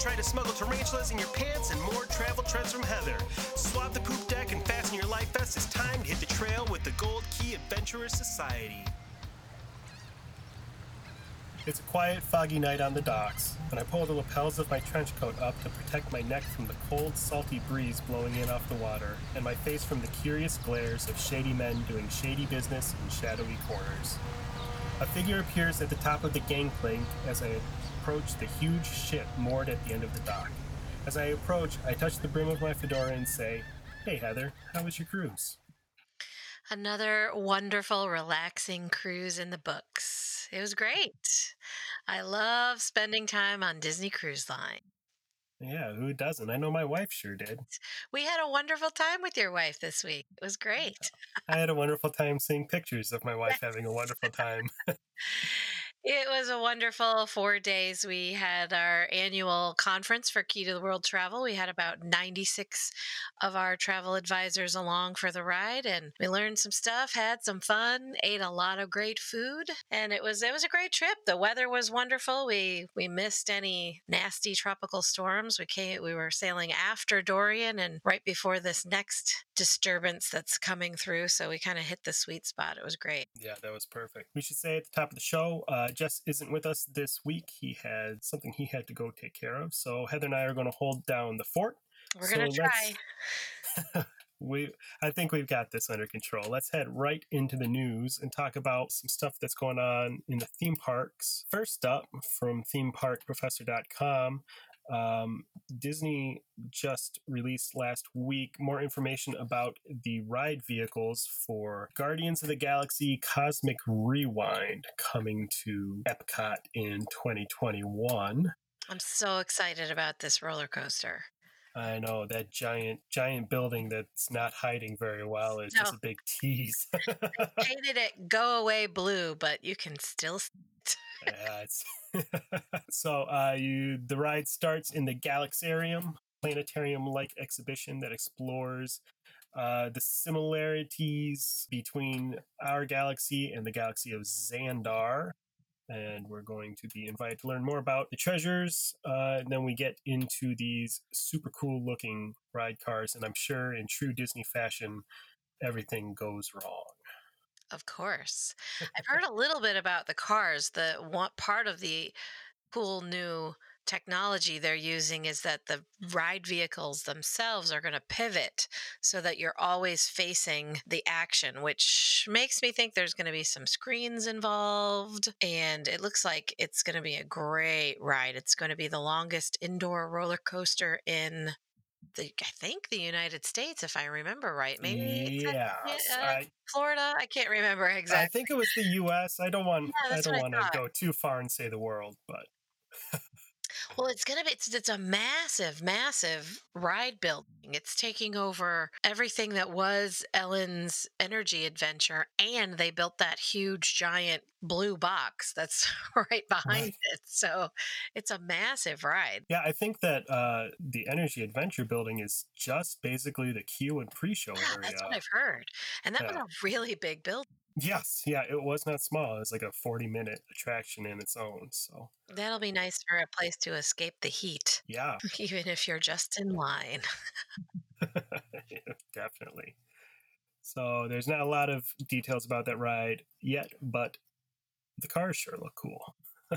Try to smuggle tarantulas in your pants and more travel trends from Heather. Swap the poop deck and fasten your life vest. It's time to hit the trail with the Gold Key Adventurers Society. It's a quiet, foggy night on the docks, and I pull the lapels of my trench coat up to protect my neck from the cold, salty breeze blowing in off the water, and my face from the curious glares of shady men doing shady business in shadowy corners. A figure appears at the top of the gangplank as I approach the huge ship moored at the end of the dock. As I approach, I touch the brim of my fedora and say, Hey Heather, how was your cruise? Another wonderful, relaxing cruise in the books. It was great. I love spending time on Disney Cruise Line. Yeah, who doesn't? I know my wife sure did. We had a wonderful time with your wife this week. It was great. I had a wonderful time seeing pictures of my wife having a wonderful time. It was a wonderful four days. We had our annual conference for Key to the World Travel. We had about 96 of our travel advisors along for the ride and we learned some stuff, had some fun, ate a lot of great food, and it was it was a great trip. The weather was wonderful. We we missed any nasty tropical storms. We came we were sailing after Dorian and right before this next disturbance that's coming through, so we kind of hit the sweet spot. It was great. Yeah, that was perfect. We should say at the top of the show, uh, Jess isn't with us this week. He had something he had to go take care of. So Heather and I are going to hold down the fort. We're So gonna try. we, I think we've got this under control. Let's head right into the news and talk about some stuff that's going on in the theme parks. First up, from themeparkprofessor.com, um, Disney just released last week more information about the ride vehicles for Guardians of the Galaxy Cosmic Rewind coming to Epcot in 2021. I'm so excited about this roller coaster. I know that giant, giant building that's not hiding very well is just a big tease. Painted it go away blue, but you can still see it. yeah, it's so uh, you the ride starts in the Galaxarium, planetarium-like exhibition that explores uh, the similarities between our galaxy and the galaxy of Xandar. And we're going to be invited to learn more about the treasures. Uh, and then we get into these super cool looking ride cars. And I'm sure in true Disney fashion, everything goes wrong. Of course. I've heard a little bit about the cars. The one part of the cool new technology they're using is that the ride vehicles themselves are going to pivot so that you're always facing the action, which makes me think there's going to be some screens involved. And it looks like it's going to be a great ride. It's going to be the longest indoor roller coaster in the, I think, the United States, if I remember right. Maybe yeah. uh, I, Florida. I can't remember exactly. I think it was the U.S. I don't want. Yeah, I don't want to go too far and say the world, but Well, it's gonna be it's, it's a massive, massive ride building. It's taking over everything that was Ellen's energy adventure, and they built that huge, giant blue box that's right behind Right. it. So it's a massive ride. yeah, I think that uh, the Energy Adventure Building is just basically the queue and pre-show Yeah, area. that's what I've heard, and that was a really big building. Yes, yeah, it was not small. It was like a forty-minute attraction in its own. So That'll be nice for a place to escape the heat, yeah, even if you're just in line. definitely. So there's not a lot of details about that ride yet, but the cars sure look cool.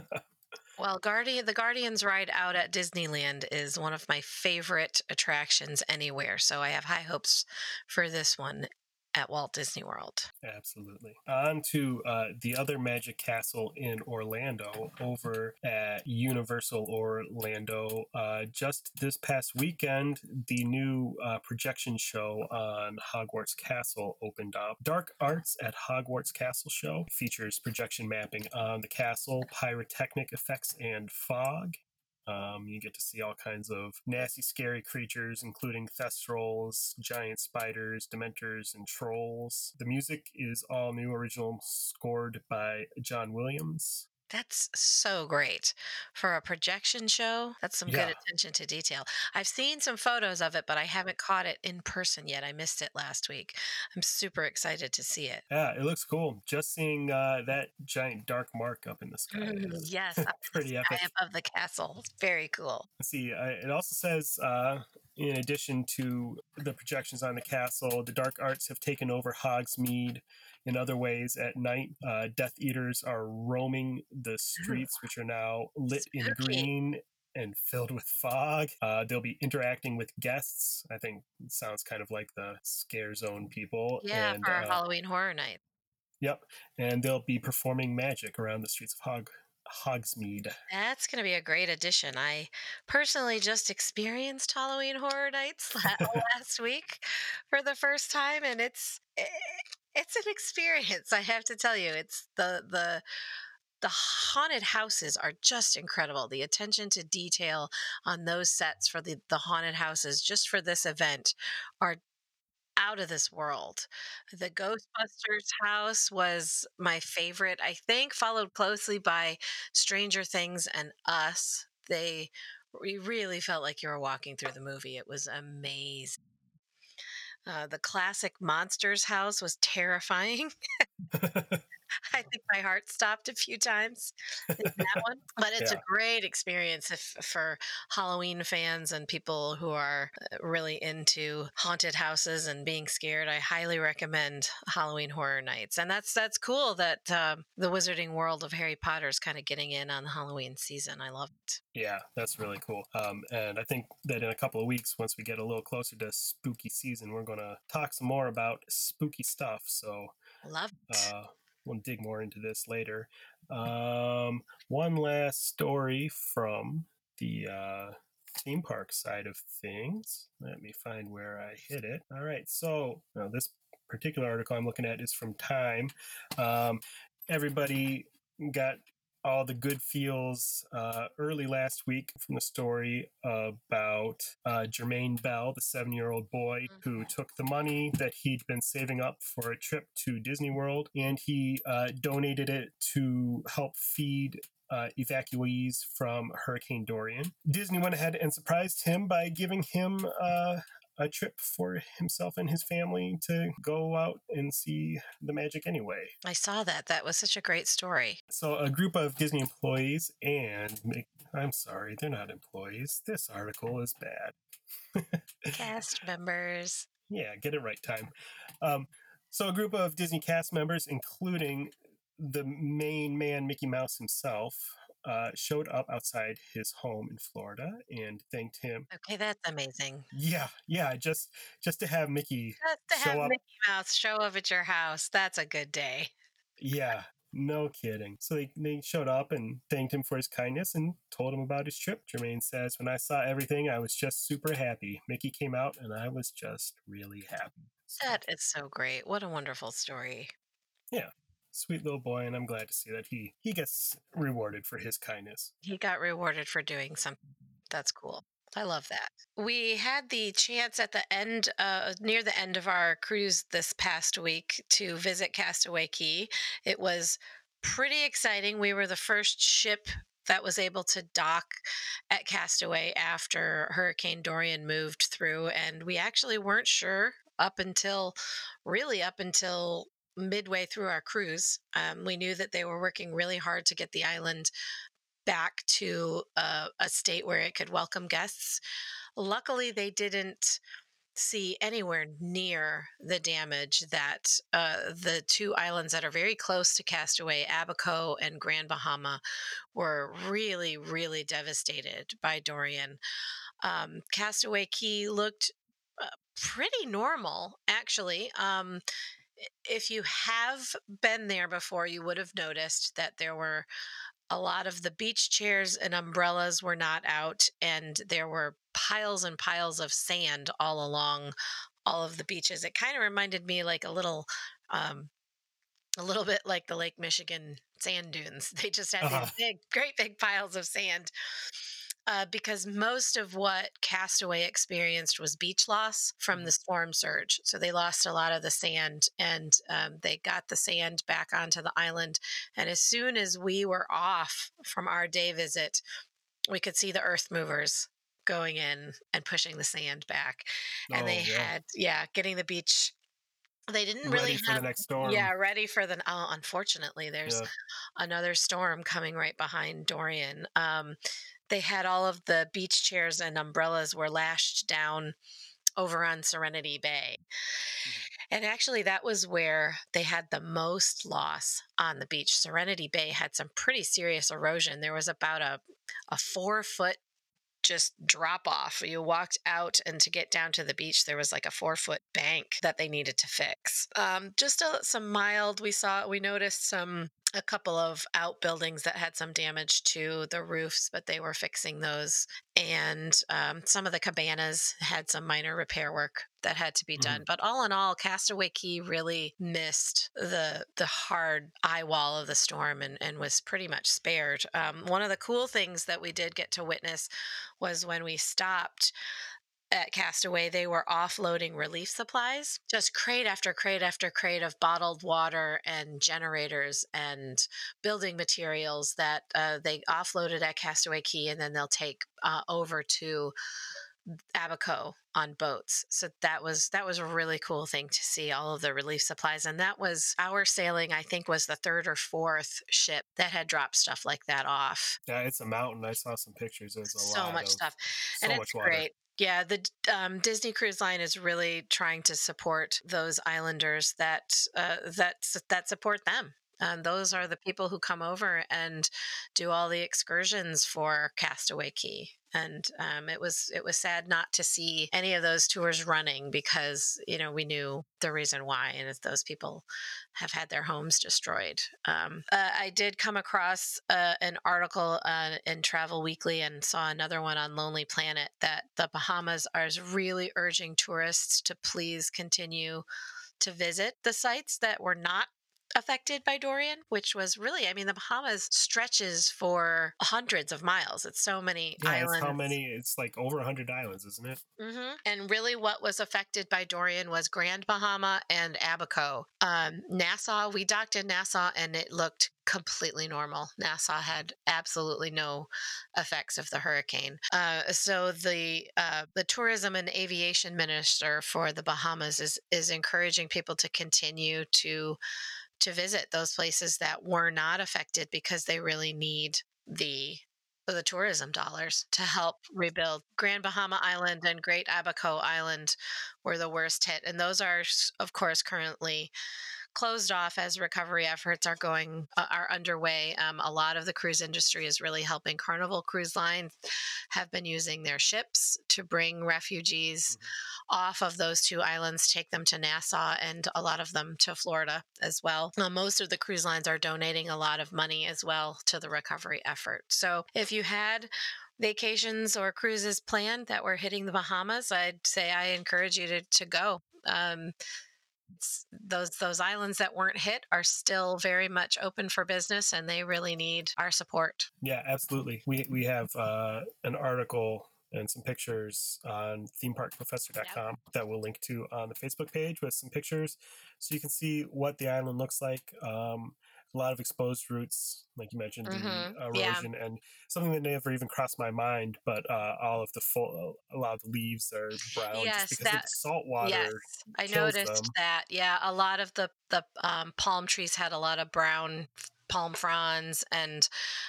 Well, Guardian, the Guardians ride out at Disneyland is one of my favorite attractions anywhere. So I have high hopes for this one. At Walt Disney World. Absolutely. On to uh, the other Magic Castle in Orlando over at Universal Orlando. Uh, just this past weekend, the new uh, projection show on Hogwarts Castle opened up. Dark Arts at Hogwarts Castle Show features projection mapping on the castle, pyrotechnic effects, and fog. Um, you get to see all kinds of nasty, scary creatures, including thestrals, giant spiders, dementors, and trolls. The music is all new, original, scored by John Williams. That's so great for a projection show. That's some Yeah. good attention to detail. I've seen some photos of it, but I haven't caught it in person yet. I missed it last week. I'm super excited to see it. Yeah, it looks cool. Just seeing uh, that giant dark mark up in the sky Mm, is yes, pretty epic. above the castle. It's very cool. Let's see, uh, it also says, uh, in addition to the projections on the castle, the Dark Arts have taken over Hogsmeade in other ways at night. Uh, Death Eaters are roaming the streets, which are now lit in green and filled with fog. Uh, they'll be interacting with guests. I think it sounds kind of like the Scare Zone people. Yeah, and, for uh, Halloween Horror Night. Yep, and they'll be performing magic around the streets of Hog Hogsmeade. That's going to be a great addition. I personally just experienced Halloween Horror Nights last week for the first time, and it's i- it's an experience. I have to tell you, it's the the the haunted houses are just incredible. The attention to detail on those sets for the the haunted houses just for this event are out of this world. The Ghostbusters house was my favorite, I think, followed closely by Stranger Things and Us. They we really felt like you were walking through the movie. It was amazing. Uh, the classic Monsters house was terrifying. I think my heart stopped a few times in that one, but it's Yeah. a great experience if, for Halloween fans and people who are uh, really into haunted houses and being scared. I highly recommend Halloween Horror Nights, and that's that's cool that um, the Wizarding World of Harry Potter is kind of getting in on the Halloween season. I love it. Yeah, that's really cool. Um, and I think that in a couple of weeks, once we get a little closer to spooky season, we're going to talk some more about spooky stuff. So Love it. uh, we'll dig more into this later. Um, one last story from the uh, theme park side of things. Let me find where I hit it. All right, so now this particular article I'm looking at is from Time. Um, everybody got all the good feels uh, early last week from the story about uh, Jermaine Bell, the seven year old boy who took the money that he'd been saving up for a trip to Disney World and he uh, donated it to help feed. Uh, evacuees from Hurricane Dorian. Disney went ahead and surprised him by giving him uh, a trip for himself and his family to go out and see the magic anyway. I saw that. That was such a great story. So, a group of Disney employees and I'm sorry, they're not employees. This article is bad. Cast members. Yeah, get it right, time. Um, so, a group of Disney cast members, including the main man, Mickey Mouse himself, uh, showed up outside his home in Florida and thanked him. Okay, that's amazing. Yeah, yeah, just just to have Mickey. Just to Show have up- Mickey Mouse show up at your house, that's a good day. Yeah, no kidding. So they, they showed up and thanked him for his kindness and told him about his trip. Jermaine says, When I saw everything, I was just super happy. Mickey came out and I was just really happy. So, That is so great. What a wonderful story. Sweet little boy, and I'm glad to see that he, he gets rewarded for his kindness. He got rewarded for doing something. That's cool. I love that. We had the chance at the end, uh, near the end of our cruise this past week, to visit Castaway Cay. It was pretty exciting. We were the first ship that was able to dock at Castaway after Hurricane Dorian moved through, and we actually weren't sure up until really up until midway through our cruise. Um, we knew that they were working really hard to get the island back to uh, a state where it could welcome guests. Luckily, they didn't see anywhere near the damage that uh, the two islands that are very close to Castaway, Abaco and Grand Bahama, were really, really devastated by Dorian. Um, Castaway Cay looked uh, pretty normal, actually. Um, if you have been there before, you would have noticed that there were a lot of the beach chairs and umbrellas were not out, and there were piles and piles of sand all along all of the beaches. It kind of reminded me like a little, um, a little bit like the Lake Michigan sand dunes. They just had Uh-huh. these big, great big piles of sand uh, because most of what Castaway experienced was beach loss from the storm surge. So they lost a lot of the sand and um, they got the sand back onto the island. And as soon as we were off from our day visit, we could see the earth movers going in and pushing the sand back. And Oh, they yeah. had, yeah, getting the beach. They didn't Ready really for have. the next storm. Yeah, ready for the. Oh, unfortunately, there's Yeah. another storm coming right behind Dorian. Um, they had all of the beach chairs and umbrellas were lashed down over on Serenity Bay. And actually, that was where they had the most loss on the beach. Serenity Bay had some pretty serious erosion. There was about a, a four foot just drop off. You walked out, and to get down to the beach, there was like a four foot bank that they needed to fix. Um, just a, some mild. We saw, we noticed some a couple of outbuildings that had some damage to the roofs, but they were fixing those. And um, some of the cabanas had some minor repair work that had to be done. But all in all, Castaway Cay really missed the the hard eye wall of the storm and, and was pretty much spared. Um, one of the cool things that we did get to witness was when we stopped at Castaway, they were offloading relief supplies, just crate after crate after crate of bottled water and generators and building materials that uh, they offloaded at Castaway Cay, and then they'll take uh, over to Abaco on boats. So that was that was a really cool thing to see all of the relief supplies, and that was our sailing. I think was the third or fourth ship that had dropped stuff like that off. Yeah, it's a mountain. I saw some pictures. There's a lot of so lot much of, stuff So and much it's water. great yeah the um, disney cruise line is really trying to support those islanders that uh, that that support them um, those are the people who come over and do all the excursions for castaway cay and um, it was it was sad not to see any of those tours running because you know we knew the reason why and those people have had their homes destroyed. Um, uh, I did come across uh, an article uh, in Travel Weekly and saw another one on Lonely Planet that the Bahamas are really urging tourists to please continue to visit the sites that were not affected by Dorian, which was really, I mean, the Bahamas stretches for hundreds of miles. It's so many Yeah, islands. it's how many? It's like over 100 islands, isn't it? hmm And really, what was affected by Dorian was Grand Bahama and Abaco. Um, Nassau, we docked in Nassau and it looked completely normal. Nassau had absolutely no effects of the hurricane. Uh, so the uh, the tourism and aviation minister for the Bahamas is is encouraging people to continue to to visit those places that were not affected because they really need the the tourism dollars to help rebuild. Grand Bahama Island and Great Abaco Island were the worst hit, and those are, of course, currently closed off as recovery efforts are going uh, are underway. Um, a lot of the cruise industry is really helping. Carnival Cruise Lines have been using their ships to bring refugees off of those two islands, take them to Nassau, and a lot of them to Florida as well. Uh, most of the cruise lines are donating a lot of money as well to the recovery effort. So if you had vacations or cruises planned that were hitting the Bahamas, I'd say I encourage you to, to go. Um, those those islands that weren't hit are still very much open for business, and they really need our support. Yeah, absolutely. We we have uh, an article and some pictures on themeparkprofessor.com that we'll link to on the Facebook page with some pictures, so you can see what the island looks like. Um, a lot of exposed roots, like you mentioned, Mhm, the yeah. erosion, and something that never even crossed my mind. But uh, all of the full, a lot of the leaves are brown Yes, just because that- salt water. Yes, I noticed them. that. Yeah, a lot of the the um, palm trees had a lot of brown palm fronds, and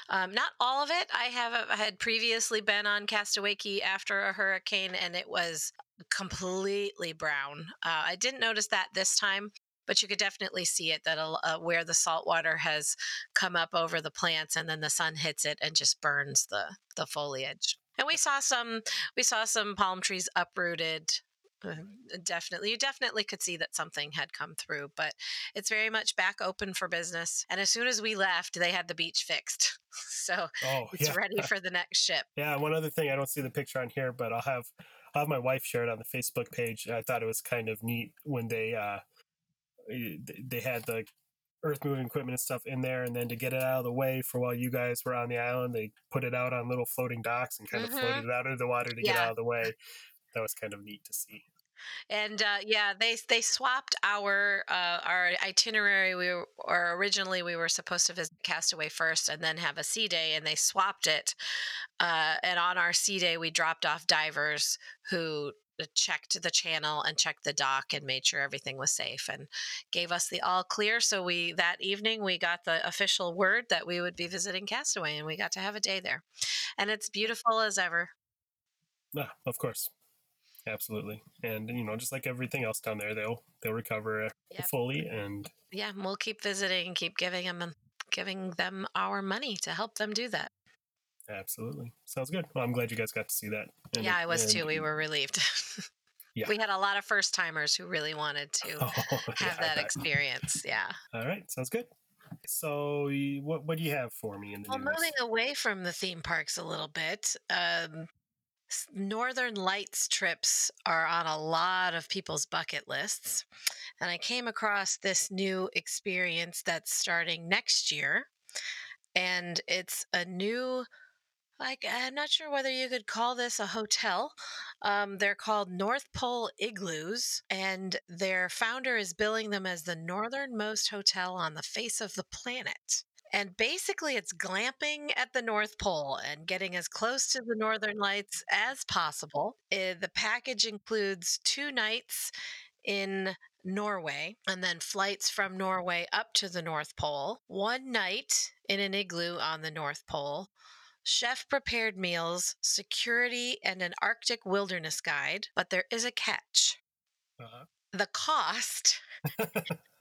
um, not all of it. I have I had previously been on Castaway Cay after a hurricane, and it was completely brown. Uh, I didn't notice that this time. But you could definitely see it that uh, where the salt water has come up over the plants, and then the sun hits it and just burns the the foliage. And we saw some we saw some palm trees uprooted uh, definitely you definitely could see that something had come through but it's very much back open for business and as soon as we left they had the beach fixed so Oh, it's yeah. ready for the next ship Yeah, one other thing, I don't see the picture on here, but I'll have I'll have my wife share it on the Facebook page. I thought it was kind of neat when they uh they had the earth moving equipment and stuff in there and then to get it out of the way for while you guys were on the island, they put it out on little floating docks and kind Mhm. of floated it out of the water to get out of the way. That was kind of neat to see. and uh, yeah they they swapped our uh, our itinerary we were or originally we were supposed to visit castaway first and then have a sea day and they swapped it uh, and on our sea day we dropped off divers who checked the channel and checked the dock and made sure everything was safe and gave us the all clear so we that evening we got the official word that we would be visiting castaway and we got to have a day there and it's beautiful as ever Yeah, of course. Absolutely. And you know, just like everything else down there, they'll they'll recover Yep. fully and yeah we'll keep visiting and keep giving them giving them our money to help them do that absolutely. Sounds good. Well, I'm glad you guys got to see that. And yeah it- i was too we were relieved Yeah. we had a lot of first timers who really wanted to Oh, have I that experience yeah All right, sounds good. So, what what do you have for me in the well news? moving away from the theme parks a little bit um northern lights trips are on a lot of people's bucket lists and i came across this new experience that's starting next year and it's a new like i'm not sure whether you could call this a hotel. Um, they're called north pole igloos and their founder is billing them as the northernmost hotel on the face of the planet. And basically it's glamping at the north pole and getting as close to the northern lights as possible. Eh, the package includes two nights in Norway and then flights from Norway up to the North Pole, one night in an igloo on the North Pole, chef prepared meals, security, and an Arctic wilderness guide. But there is a catch. Uh-huh. The cost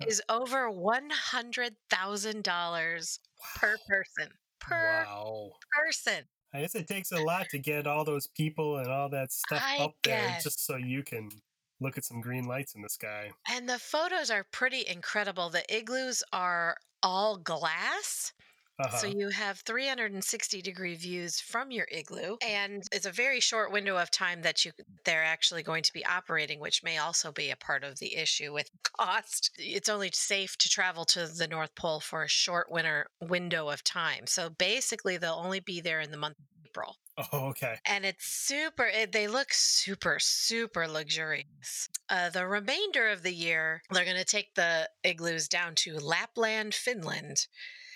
is over $100,000 per person. Per wow. person. I guess it takes a lot to get all those people and all that stuff I up there just so you can look at some green lights in the sky. And the photos are pretty incredible. The igloos are all glass. Uh-huh. So you have 360 degree views from your igloo, and it's a very short window of time that you they're actually going to be operating, which may also be a part of the issue with cost. It's only safe to travel to the North Pole for a short winter window of time. So basically, they'll only be there in the month of April. oh, okay. And it's super, it, they look super, super luxurious. Uh, the remainder of the year, they're going to take the igloos down to Lapland, Finland,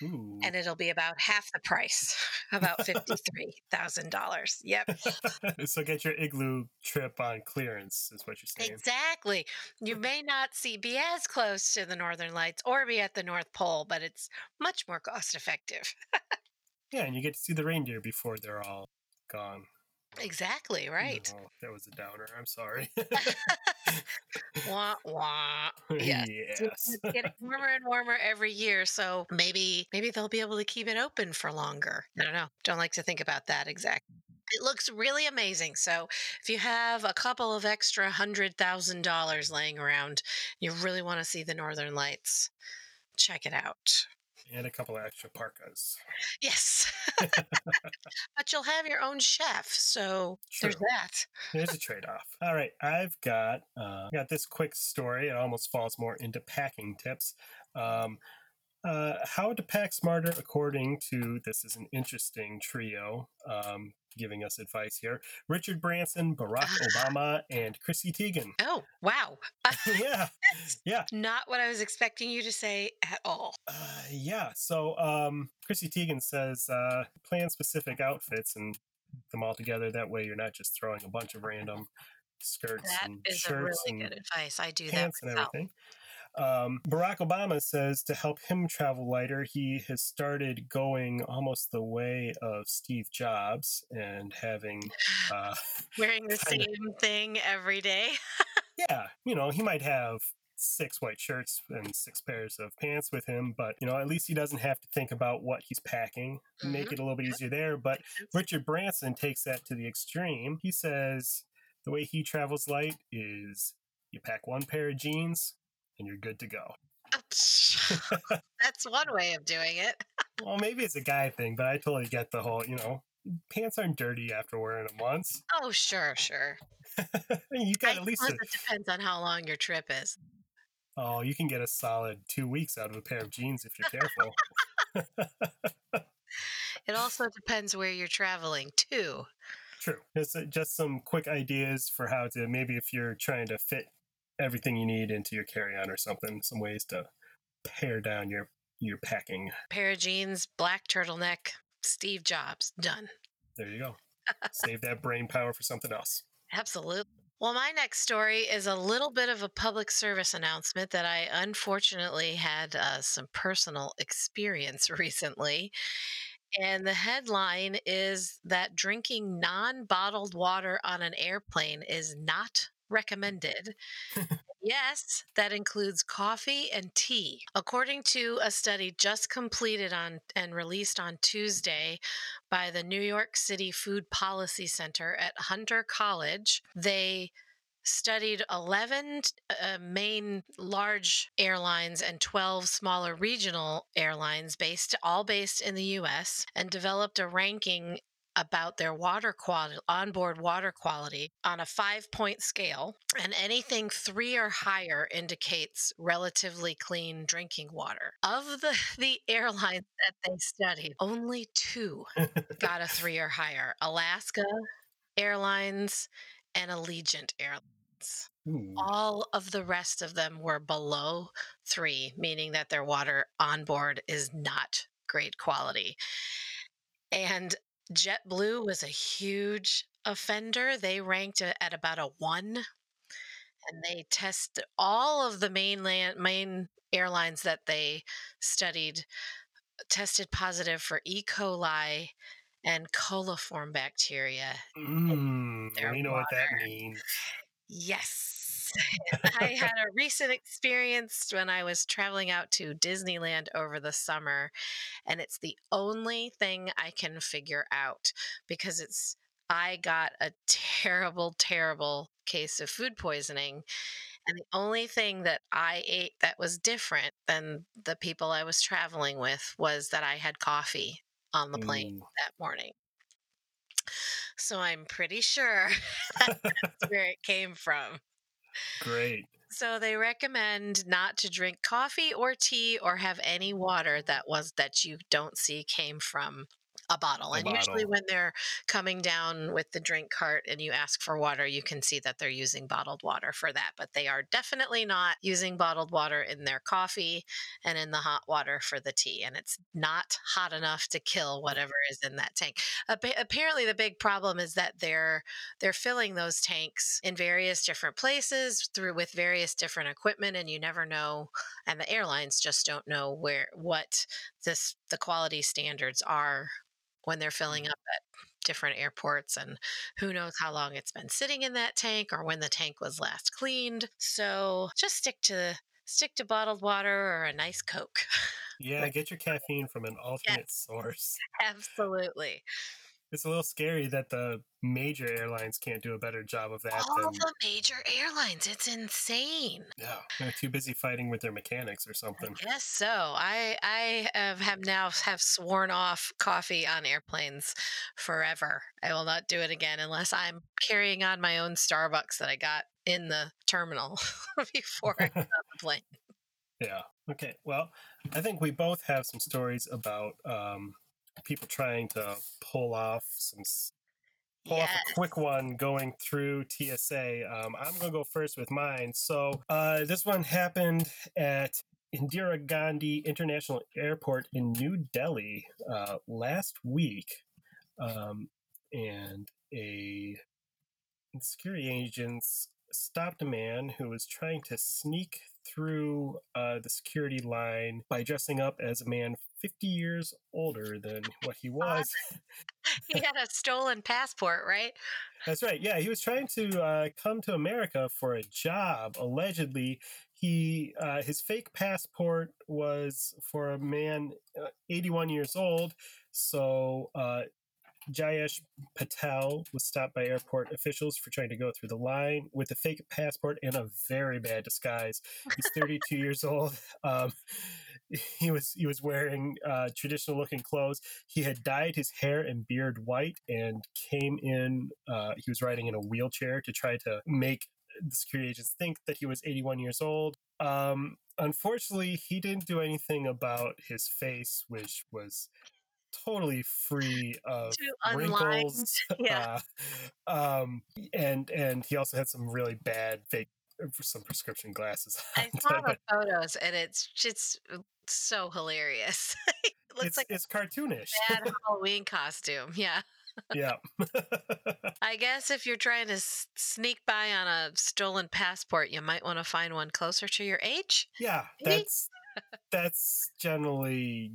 Ooh. and it'll be about half the price, about $53,000. Yep, so get your igloo trip on clearance is what you're saying. exactly. You may not see be as close to the northern lights or be at the North Pole, but it's much more cost effective. Yeah, and you get to see the reindeer before they're all gone. Exactly, right. No, that was a downer. I'm sorry. Wah, wah. Yes. yes. It's getting warmer and warmer every year, so maybe maybe they'll be able to keep it open for longer. I don't know. Don't like to think about that exactly. It looks really amazing. So if you have a couple of extra hundred thousand dollars laying around, you really want to see the Northern Lights. Check it out. And a couple of extra parkas. Yes, but you'll have your own chef, so there's that. There's a trade-off. All right, I've got uh, got this quick story. It almost falls more into packing tips. Um, uh, how to pack smarter, according to this is an interesting trio um, giving us advice here: Richard Branson, Barack Obama, and Chrissy Teigen. Oh wow, yeah, yeah, not what I was expecting you to say at all. uh, yeah. So um, Chrissy Teigen says uh, plan specific outfits and them all together. That way, you're not just throwing a bunch of random skirts That and is a shirts really and good advice. I do that pants and everything. Um, Barack Obama says to help him travel lighter, he has started going almost the way of Steve Jobs and having, uh, Wearing the same thing every day. yeah, you know, he might have six white shirts and six pairs of pants with him, but you know, at least he doesn't have to think about what he's packing. Make Mhm. it a little bit easier there. But Richard Branson takes that to the extreme. He says the way he travels light is you pack one pair of jeans and you're good to go. That's one way of doing it. well, maybe it's a guy thing, but I totally get the whole, you know, pants aren't dirty after wearing them once. Oh, sure, sure. you got I at least. A, it depends on how long your trip is. oh, you can get a solid two weeks out of a pair of jeans if you're careful. It also depends where you're traveling too. True. It's uh, just some quick ideas for how to maybe if you're trying to fit everything you need into your carry-on or something, some ways to pare down your your packing. Pair of jeans, black turtleneck, Steve Jobs, done. There you go. Save that brain power for something else. Absolutely. Well, my next story is a little bit of a public service announcement that I unfortunately had uh, some personal experience recently. And the headline is that drinking non bottled water on an airplane is not recommended. yes, that includes coffee and tea. According to a study just completed on and released on Tuesday by the New York City Food Policy Center at Hunter College, they studied 11 uh, main large airlines and 12 smaller regional airlines based all based in the US and developed a ranking about their water quality onboard water quality on a 5 point scale and anything 3 or higher indicates relatively clean drinking water of the the airlines that they studied only 2 got a 3 or higher Alaska Airlines and Allegiant Airlines Ooh. all of the rest of them were below three, meaning that their water on board is not great quality. And JetBlue was a huge offender. They ranked at about a one, and they tested all of the mainland main airlines that they studied tested positive for E. coli and coliform bacteria. Mm, we know what that means. Yes. I had a recent experience when I was traveling out to Disneyland over the summer, and it's the only thing I can figure out because it's I got a terrible, terrible case of food poisoning. And the only thing that I ate that was different than the people I was traveling with was that I had coffee on the plane that morning. So I'm pretty sure that's where it came from. Great. So they recommend not to drink coffee or tea or have any water that was that you don't see came from a bottle. A and usually when they're coming down with the drink cart and you ask for water, you can see that they're using bottled water for that, but they are definitely not using bottled water in their coffee and in the hot water for the tea and it's not hot enough to kill whatever is in that tank. Apparently the big problem is that they're they're filling those tanks in various different places through with various different equipment and you never know and the airlines just don't know where what this the quality standards are when they're filling up at different airports and who knows how long it's been sitting in that tank or when the tank was last cleaned. So just stick to stick to bottled water or a nice coke. Yeah, get your caffeine from an alternate source. absolutely It's a little scary that the major airlines can't do a better job of that all than the major airlines it's insane yeah, they're too busy fighting with their mechanics or something. Yes, so I I have, have now have sworn off coffee on airplanes forever. I will not do it again unless I'm carrying on my own Starbucks that I got in the terminal before I got on the plane. Yeah. Okay. Well, I think we both have some stories about um, people trying to pull off some pull off a quick one going through TSA. Um, I'm going to go first with mine. So uh, this one happened at Indira Gandhi International Airport in New Delhi uh, last week, um, and a security agents stopped a man who was trying to sneak through uh, the security line by dressing up as a man 50 years older than what he was. He had a stolen passport, right? That's right. Yeah, he was trying to uh, come to America for a job. Allegedly, he uh, his fake passport was for a man uh, 81 years old. So uh, Jayesh Patel was stopped by airport officials for trying to go through the line with a fake passport and a very bad disguise. He's 32 years old. Um, he was he was wearing uh, traditional looking clothes. He had dyed his hair and beard white and came in. Uh, he was riding in a wheelchair to try to make the security agents think that he was 81 years old. Um, unfortunately, he didn't do anything about his face, which was totally free of wrinkles. Yeah. Uh, um, and and he also had some really bad fake some prescription glasses. I saw the photos and it's just so hilarious. it looks it's like it's cartoonish. bad Halloween costume. Yeah. yeah. I guess if you're trying to sneak by on a stolen passport, you might want to find one closer to your age. yeah, Maybe? that's that's generally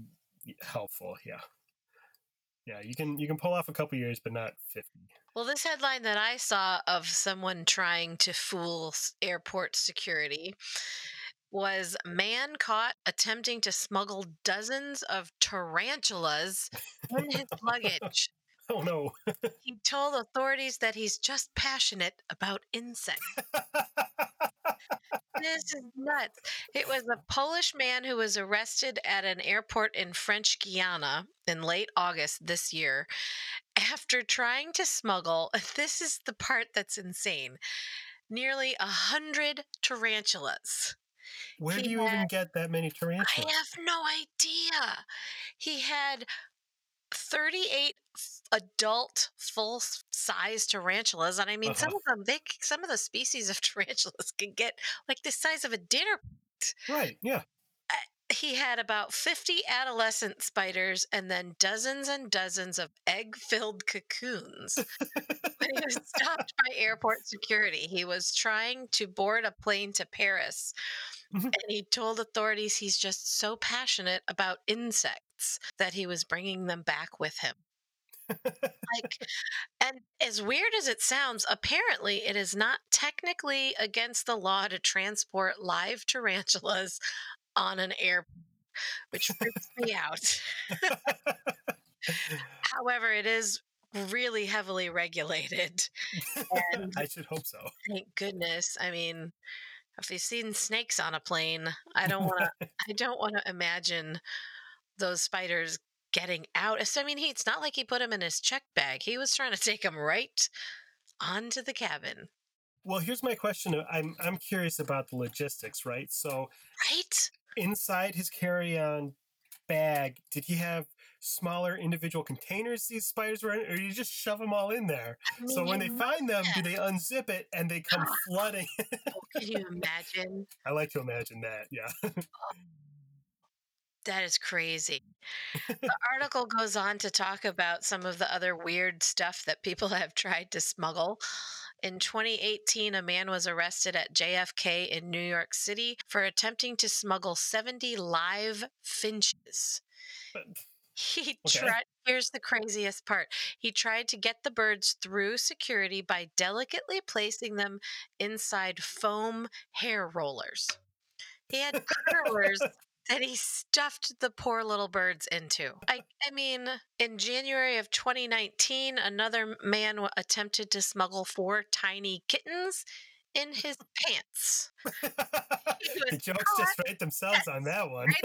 helpful. Yeah. Yeah, you can you can pull off a couple years, but not fifty. Well, this headline that I saw of someone trying to fool airport security was man caught attempting to smuggle dozens of tarantulas in his luggage. Oh no! He told authorities that he's just passionate about insects. This is nuts. It was a Polish man who was arrested at an airport in French Guiana in late August this year after trying to smuggle, this is the part that's insane, nearly a hundred tarantulas. Where He do you even get that many tarantulas? I have no idea. He had 38 f- adult full size tarantulas and I mean some Uh-huh. of them they some of the species of tarantulas can get like the size of a dinner Right? Yeah. he had about 50 adolescent spiders and then dozens and dozens of egg filled cocoons. when he was stopped by airport security, he was trying to board a plane to Paris. Mhm. And he told authorities he's just so passionate about insects that he was bringing them back with him. Like and as weird as it sounds apparently it is not technically against the law to transport live tarantulas on an air which freaks me out however it is really heavily regulated and I should hope so. thank goodness i mean if you've seen snakes on a plane i don't want to i don't want to imagine those spiders getting out so i mean he, it's not like he put them in his check bag he was trying to take them right onto the cabin Well, here's my question. Uh, I'm I'm curious about the logistics, right? So right inside his carry-on bag, did he have smaller individual containers these spiders were in, or did you just shove them all in there? I So when they find them, do they unzip it and they come flooding? mu- can you imagine I like to imagine that. Yeah. Oh. That is crazy. the article goes on to talk about some of the other weird stuff that people have tried to smuggle. In 2018, a man was arrested at JFK in New York City for attempting to smuggle 70 live finches. He Okay. tried, here's the craziest part. He tried to get the birds through security by delicately placing them inside foam hair rollers. He had curlers that he stuffed the poor little birds into. I, I mean, in January of 2019, another man attempted to smuggle four tiny kittens in his pants. the jokes just write themselves on that one.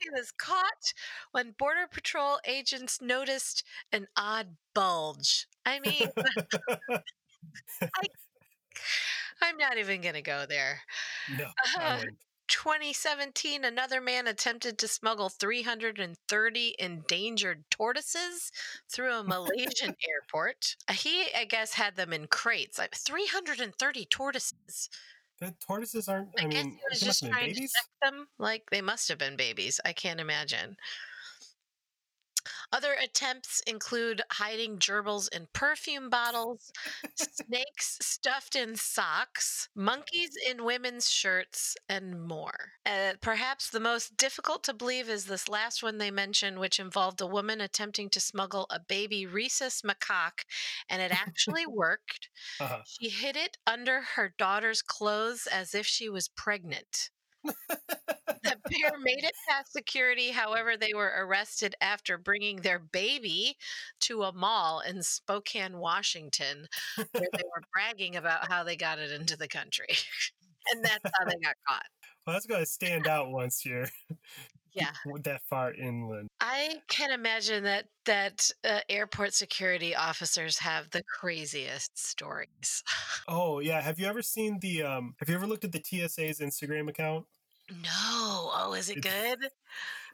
He was caught when Border Patrol agents noticed an odd bulge. I mean, I'm not even going to go there. no, I Uh, wouldn't. 2017, another man attempted to smuggle 330 endangered tortoises through a Malaysian airport. Uh, He, I guess, had them in crates. Like 330 tortoises. The tortoises aren't. I, I, guess mean, he was just trying babies. to check them. Like they must have been babies. I can't imagine. Other attempts include hiding gerbils in perfume bottles, snakes stuffed in socks, monkeys in women's shirts, and more. Uh, perhaps the most difficult to believe is this last one they mentioned, which involved a woman attempting to smuggle a baby rhesus macaque, and it actually worked. Uh-huh. She hid it under her daughter's clothes as if she was pregnant. The pair made it past security. However, they were arrested after bringing their baby to a mall in Spokane, Washington, where they were bragging about how they got it into the country. and that's how they got caught. Well, that's going to stand out once you're Yeah. that far inland. I can imagine that that uh, airport security officers have the craziest stories. Oh yeah, have you ever seen the? um Have you ever looked at the TSA's Instagram account? No. Oh, is it It- good?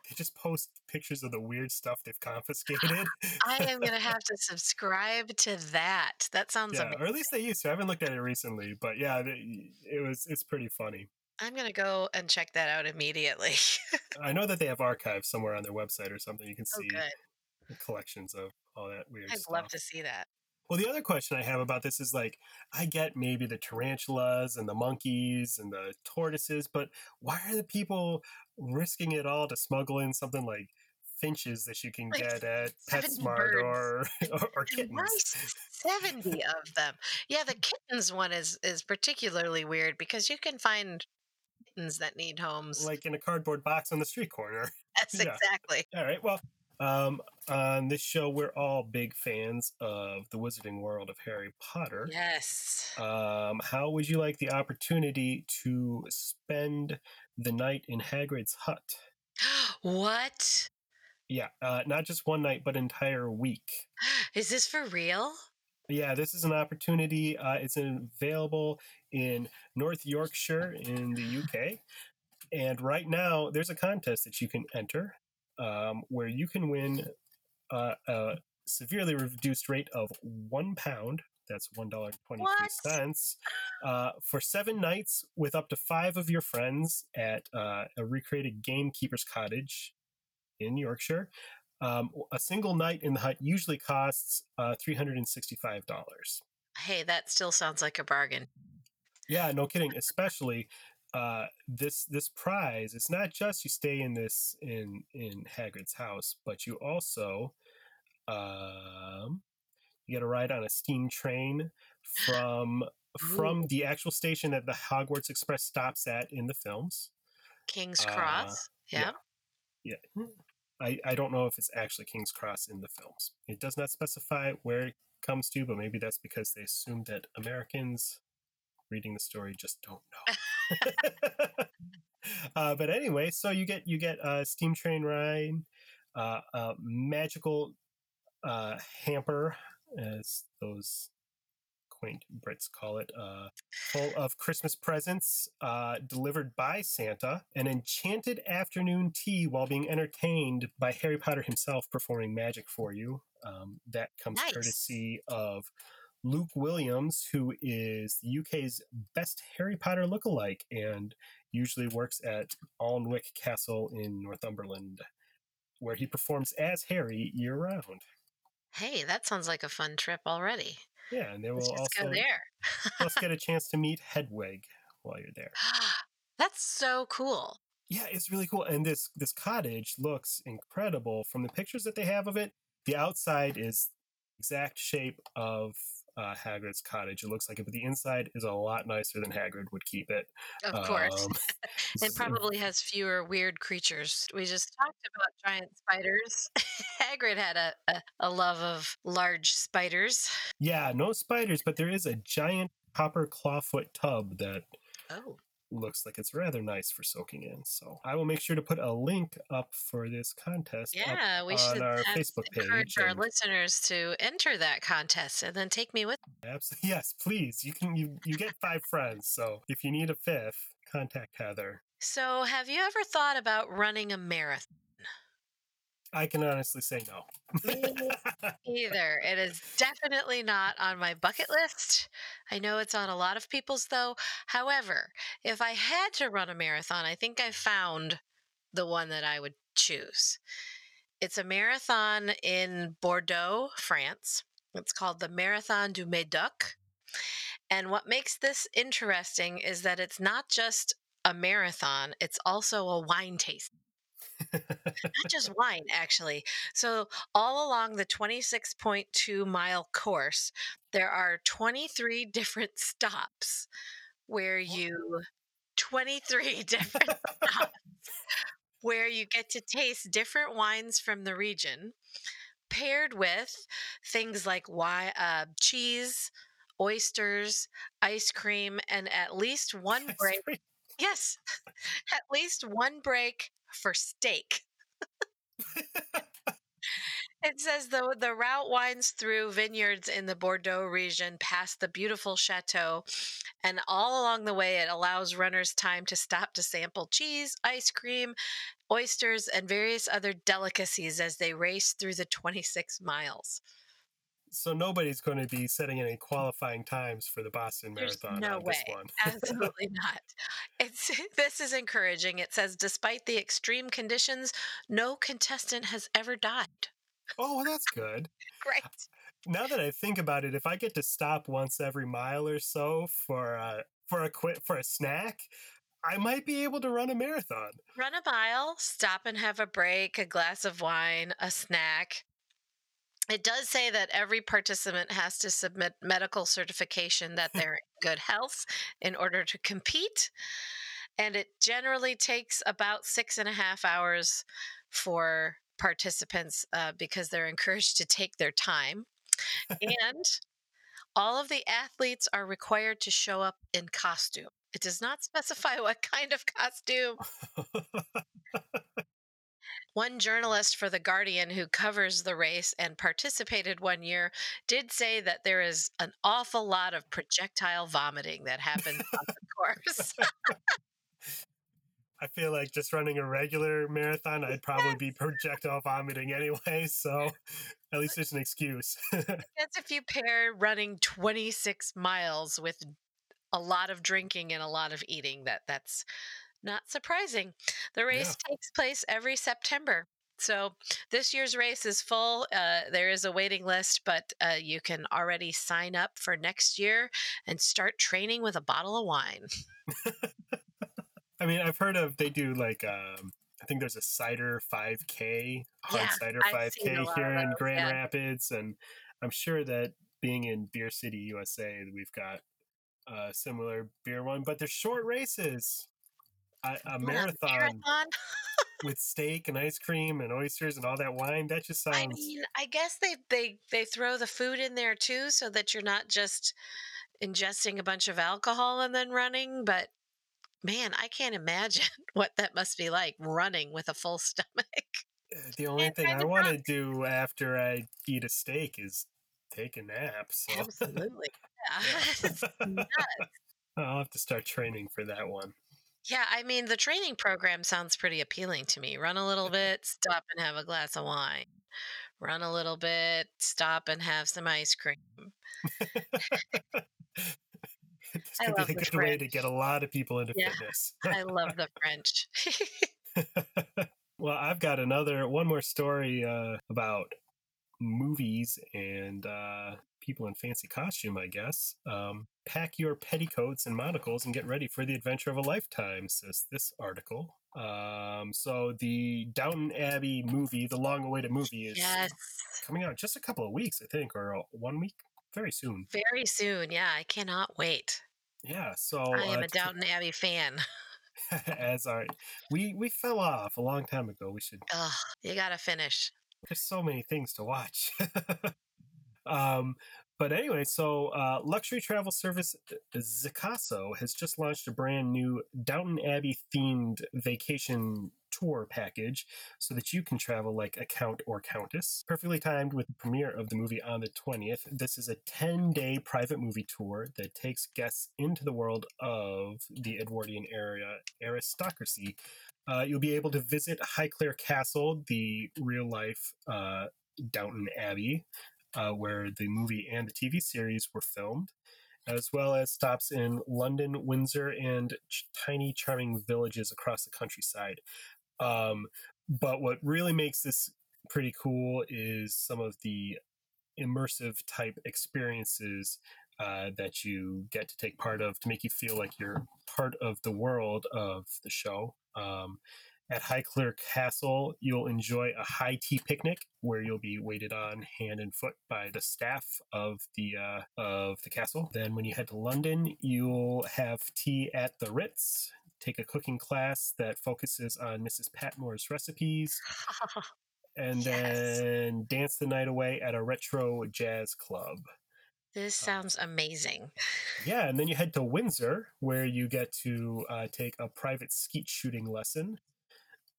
They just post pictures of the weird stuff they've confiscated. I am going to have to subscribe to that. That sounds yeah, amazing. or at least they used to. I haven't looked at it recently, but yeah, they, it was. It's pretty funny. I'm going to go and check that out immediately. I know that they have archives somewhere on their website or something. You can oh, see good. collections of all that weird I'd stuff. love to see that. Well, the other question I have about this is like, I get maybe the tarantulas and the monkeys and the tortoises, but why are the people risking it all to smuggle in something like finches that you can Like get at 70 PetSmart or, or or kittens? 70 of them? Yeah, the kittens one is is particularly weird because you can find kittens that need homes. Like in a cardboard box on the street corner. yes, yeah. exactly. All right. Well, um, on this show, we're all big fans of the Wizarding World of Harry Potter. Yes. Um, how would you like the opportunity to spend the night in Hagrid's hut? what? Yeah, uh, not just one night, but entire week. Is this for real? Yeah, this is an opportunity. Uh, it's available in North Yorkshire in the UK. And right now, there's a contest that you can enter um, where you can win uh, a severely reduced rate of one pound. That's one dollar twenty three cents uh, for seven nights with up to five of your friends at uh, a recreated gamekeeper's cottage in Yorkshire. Um, a single night in the hut usually costs uh, three hundred and sixty five dollars. Hey, that still sounds like a bargain. Yeah, no kidding. Especially uh, this this prize. It's not just you stay in this in in Hagrid's house, but you also um, you get a ride on a steam train from from the actual station that the Hogwarts Express stops at in the films. King's Uh, Cross. yeah. yeah. Yeah. I, I don't know if it's actually King's Cross in the films. It does not specify where it comes to, but maybe that's because they assume that Americans reading the story just don't know. uh, but anyway, so you get you get a steam train ride, uh, a magical uh, hamper, as those quaint Brits call it, uh, full of Christmas presents uh, delivered by Santa, an enchanted afternoon tea while being entertained by Harry Potter himself performing magic for you. Um, that comes Nice. courtesy of Luke Williams, who is the UK's best Harry Potter lookalike and usually works at Alnwick Castle in Northumberland, where he performs as Harry year round. Hey, that sounds like a fun trip already. Yeah, and they Let's will also go there. plus get a chance to meet Hedwig while you're there. That's so cool. Yeah, it's really cool. And this this cottage looks incredible from the pictures that they have of it. The outside is exact shape of uh, Hagrid's cottage. It looks like it, but the inside is a lot nicer than Hagrid would keep it. Of course. Um, and probably has fewer weird creatures. We just talked about giant spiders. Hagrid had a, a, a love of large spiders. yeah, no spiders, but there is a giant copper clawfoot tub that Oh. Looks like it's rather nice for soaking in. So I will make sure to put a link up for this contest. Yeah, we on should our Facebook encourage page. our listeners to enter that contest and then take me with Absolutely. Yes, please. You can you you get five friends. So if you need a fifth, contact Heather. So, have you ever thought about running a marathon? I can honestly say no. Either. It is definitely not on my bucket list. I know it's on a lot of people's, though. However, if I had to run a marathon, I think I found the one that I would choose. It's a marathon in Bordeaux, France. It's called the Marathon du Médoc. And what makes this interesting is that it's not just a marathon, it's also a wine tasting not just wine actually so all along the 26.2 mile course there are 23 different stops where you 23 different stops where you get to taste different wines from the region, paired with things like uh, cheese, oysters, ice cream, and at least one break. Yes, at least one break for steak. It says the the route winds through vineyards in the Bordeaux region, past the beautiful chateau, and all along the way, it allows runners time to stop to sample cheese, ice cream, oysters, and various other delicacies as they race through the 26 miles. So nobody's going to be setting any qualifying times for the Boston There's Marathon no on way. this one. Absolutely not. It's this is encouraging. It says despite the extreme conditions, no contestant has ever died. oh, well, that's good. Great. Now that I think about it, if I get to stop once every mile or so for a for a quit for a snack, I might be able to run a marathon. Run a mile, stop and have a break, a glass of wine, a snack. It does say that every participant has to submit medical certification that they're in good health in order to compete. And it generally takes about six and a half hours for participants uh, because they're encouraged to take their time. and all of the athletes are required to show up in costume. It does not specify what kind of costume. One journalist for The Guardian who covers the race and participated one year did say that there is an awful lot of projectile vomiting that happens on the course. I feel like just running a regular marathon, I'd probably be projectile vomiting anyway. So at least it's an excuse. That's if you pair running 26 miles with a lot of drinking and a lot of eating. That that's not surprising. The race takes place every September. So this year's race is full. Uh, there is a waiting list, but uh, you can already sign up for next year and start training with a bottle of wine. I mean, I've heard of they do like um, I think there's a cider 5K, hard Yeah, cider I've 5K here in those, Grand yeah. Rapids, and I'm sure that being in Beer City, USA, we've got a similar beer one, but they're short races. A, marathon marathon. with steak and ice cream and oysters and all that wine. That just sounds. I mean, I guess they they they throw the food in there too, so that you're not just ingesting a bunch of alcohol and then running. But man, I can't imagine what that must be like running with a full stomach. uh, the only and thing I want to do after I eat a steak is take a nap. So Absolutely, yeah. Yeah. I'll have to start training for that one. Yeah, I mean, the training program sounds pretty appealing to me. Run a little bit, stop and have a glass of wine. Run a little bit, stop and have some ice cream. this I could love be a good way to get a lot of people into Yeah. fitness. I love the French. well, I've got another one more story uh, about movies and uh, people in fancy costume, I guess. Um, pack your petticoats and monocles and get ready for the adventure of a lifetime, says this article. Um, so the Downton Abbey movie, the long-awaited movie, is yes, coming out just a couple of weeks, I think, or uh, one week, very soon. very soon. Yeah, I cannot wait. Yeah. So I am uh, a Downton Abbey fan. as our we we fell off a long time ago. We should Ugh, you got to finish. there's so many things to watch. um, but anyway, so uh, luxury travel service Zicasso has just launched a brand new Downton Abbey themed vacation tour package so that you can travel like a count or countess. Perfectly timed with the premiere of the movie on the 20th. This is a 10 day private movie tour that takes guests into the world of the Edwardian era aristocracy uh, you'll be able to visit Highclere Castle, the real life uh, Downton Abbey, uh, where the movie and the TV series were filmed, as well as stops in London, Windsor, and ch- tiny, charming villages across the countryside. Um, but what really makes this pretty cool is some of the immersive type experiences uh, that you get to take part of to make you feel like you're part of the world of the show. Um, at Highclere Castle, you'll enjoy a high tea picnic where you'll be waited on hand and foot by the staff of the uh, of the castle. Then, when you head to London, you'll have tea at the Ritz. take a cooking class that focuses on Mrs. Patmore's recipes, and Yes. then dance the night away at a retro jazz club. This sounds amazing. Yeah, and then you head to Windsor, where you get to uh, take a private skeet shooting lesson.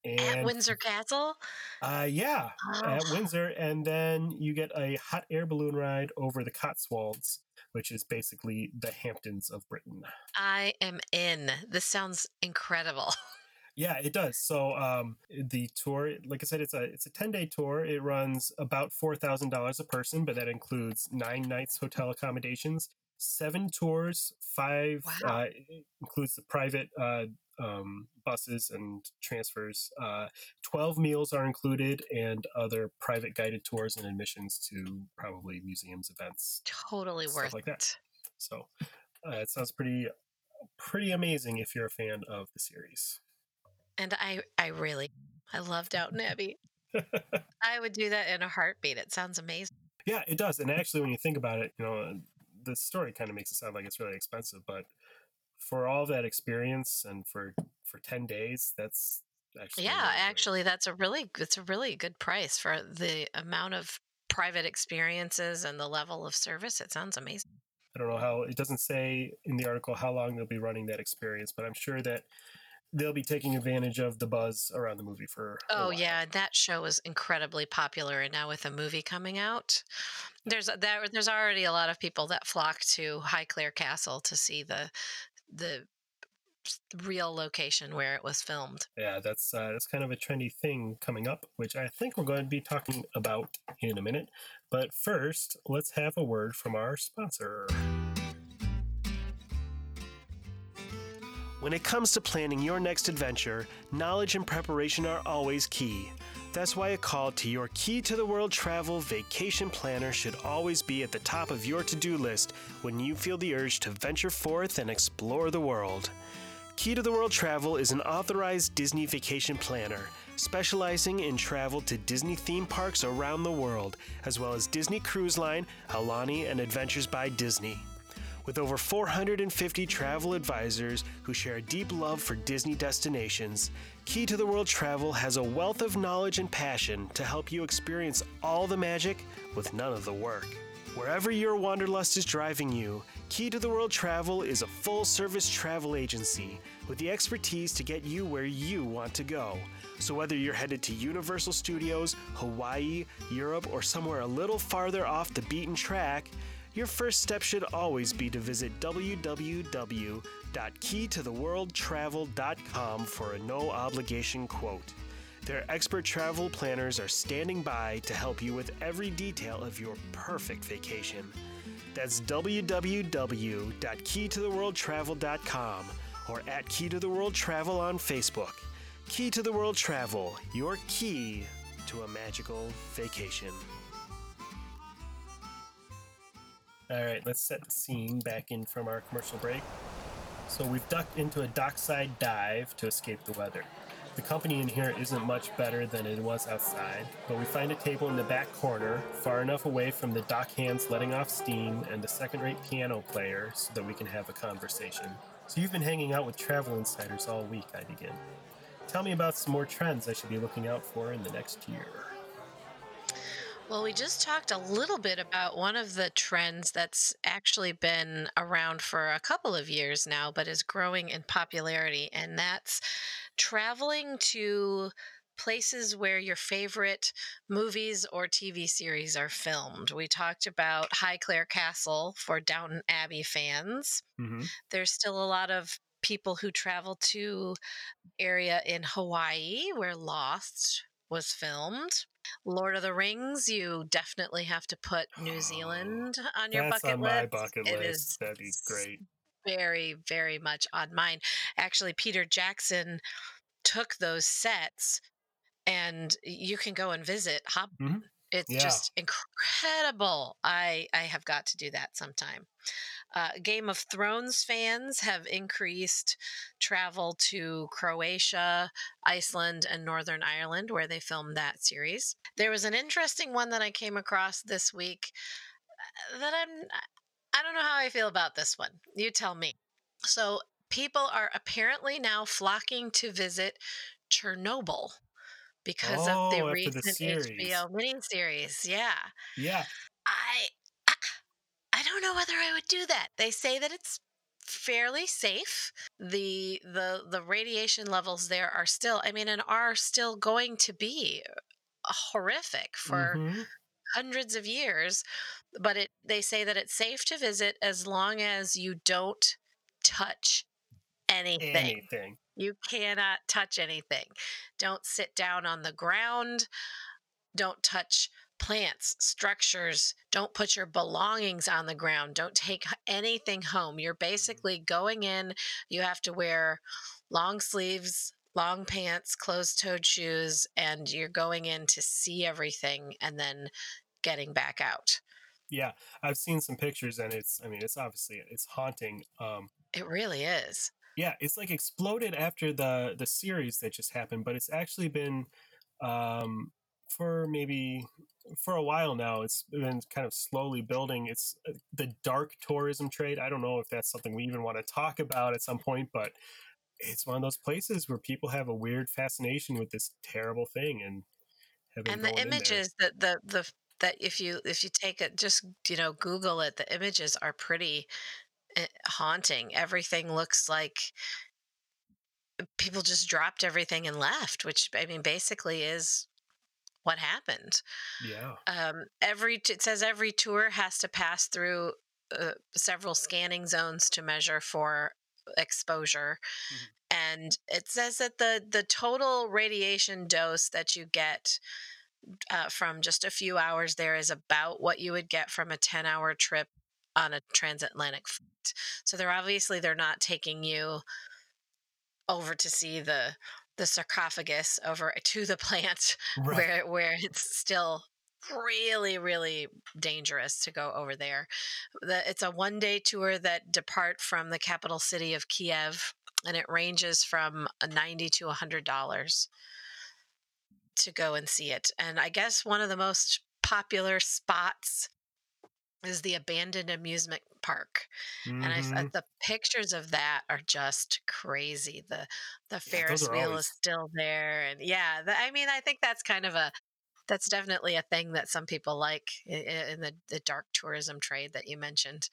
At Windsor Castle? uh, yeah, at Oh, Windsor, and then you get a hot air balloon ride over the Cotswolds, which is basically the Hamptons of Britain. I am in. This sounds incredible. Yeah, it does. So um, the tour, like I said, it's a it's a ten day tour. It runs about four thousand dollars a person, but that includes nine nights hotel accommodations, seven tours, five Wow. uh, includes the private uh, um, buses and transfers. Uh, Twelve meals are included, and other private guided tours and admissions to probably museums, events, Totally worth like that. So uh, it sounds pretty pretty amazing if you're a fan of the series. And I, I really, I love Downton Abbey. I would do that in a heartbeat. It sounds amazing. Yeah, it does. And actually, when you think about it, you know, the story kind of makes it sound like it's really expensive, but for all that experience and for for ten days, that's actually Yeah, really actually, that's a really, it's a really good price for the amount of private experiences and the level of service. It sounds amazing. I don't know how it doesn't say in the article how long they'll be running that experience, but I'm sure that they'll be taking advantage of the buzz around the movie for. Oh yeah, that show is incredibly popular, and now with a movie coming out, there's there there's already a lot of people that flock to Highclere Castle to see the the real location where it was filmed. yeah, that's uh, that's kind of a trendy thing coming up, which I think we're going to be talking about in a minute. But first, let's have a word from our sponsor. When it comes to planning your next adventure, knowledge and preparation are always key. That's why a call to your Key to the World Travel Vacation Planner should always be at the top of your to do list when you feel the urge to venture forth and explore the world. Key to the World Travel is an authorized Disney vacation planner, specializing in travel to Disney theme parks around the world, as well as Disney Cruise Line, Aulani, and Adventures by Disney. With over 450 travel advisors who share a deep love for Disney destinations, Key to the World Travel has a wealth of knowledge and passion to help you experience all the magic with none of the work. Wherever your wanderlust is driving you, Key to the World Travel is a full service travel agency with the expertise to get you where you want to go. So, whether you're headed to Universal Studios, Hawaii, Europe, or somewhere a little farther off the beaten track, your first step should always be to visit www.keytotheworldtravel.com for a no obligation quote. Their expert travel planners are standing by to help you with every detail of your perfect vacation. That's www.keytotheworldtravel.com or at Key to the World Travel on Facebook. Key to the World Travel, your key to a magical vacation. All right, let's set the scene back in from our commercial break. So we've ducked into a dockside dive to escape the weather. The company in here isn't much better than it was outside, but we find a table in the back corner, far enough away from the dock hands letting off steam and the second rate piano player so that we can have a conversation. So you've been hanging out with travel insiders all week, I begin. Tell me about some more trends I should be looking out for in the next year. Well, we just talked a little bit about one of the trends that's actually been around for a couple of years now, but is growing in popularity, and that's traveling to places where your favorite movies or TV series are filmed. We talked about Highclere Castle for Downton Abbey fans. Mm-hmm. There's still a lot of people who travel to area in Hawaii where Lost was filmed. Lord of the Rings, you definitely have to put New Zealand on your That's bucket on list. my bucket It list. is That'd be great. very, very much on mine. Actually, Peter Jackson took those sets and you can go and visit Hob. Mhm. It's Yeah. just incredible. I I have got to do that sometime. Uh, Game of Thrones fans have increased travel to Croatia, Iceland, and Northern Ireland, where they filmed that series. There was an interesting one that I came across this week uh, that I'm I don't know how I feel about this one. You tell me. So people are apparently now flocking to visit Chernobyl because of the Oh, recent the series. HBO miniseries. Yeah. Yeah. I I don't know whether I would do that. They say that it's fairly safe. The the the radiation levels there are still I mean and are still going to be horrific for Mhm. hundreds of years, but it they say that it's safe to visit as long as you don't touch anything. anything. You cannot touch anything. Don't sit down on the ground. Don't touch plants, structures. Don't put your belongings on the ground. Don't take anything home. You're basically going in. You have to wear long sleeves, long pants, closed toed shoes, and you're going in to see everything and then getting back out. Yeah, I've seen some pictures, and it's. I mean, it's obviously it's haunting. Um, It really is. Yeah, it's like exploded after the the series that just happened, but it's actually been um, for maybe for a while now. It's been kind of slowly building. It's uh, the dark tourism trade. I don't know if that's something we even want to talk about at some point, but it's one of those places where people have a weird fascination with this terrible thing and and the going in there. images that the the that if you if you take it just you know google it the images are pretty haunting. Everything looks like people just dropped everything and left which i mean basically is what happened. Yeah. um, every it says every tour has to pass through uh, several scanning zones to measure for exposure. And it says that the the total radiation dose that you get uh, from just a few hours there is about what you would get from a 10 hour trip on a transatlantic flight so they're obviously they're not taking you over to see the the sarcophagus over to the plant Right. where where it's still really really dangerous to go over there. The, it's a one day tour that depart from the capital city of kiev and it ranges from 90 to a 100 dollars to go and see it. And i guess one of the most popular spots is the abandoned amusement park and I, Mhm. uh, the pictures of that are just crazy. The the Ferris wheel always- is still there, and yeah, the, I mean, I think that's kind of a that's definitely a thing that some people like i- i- in the the dark tourism trade that you mentioned.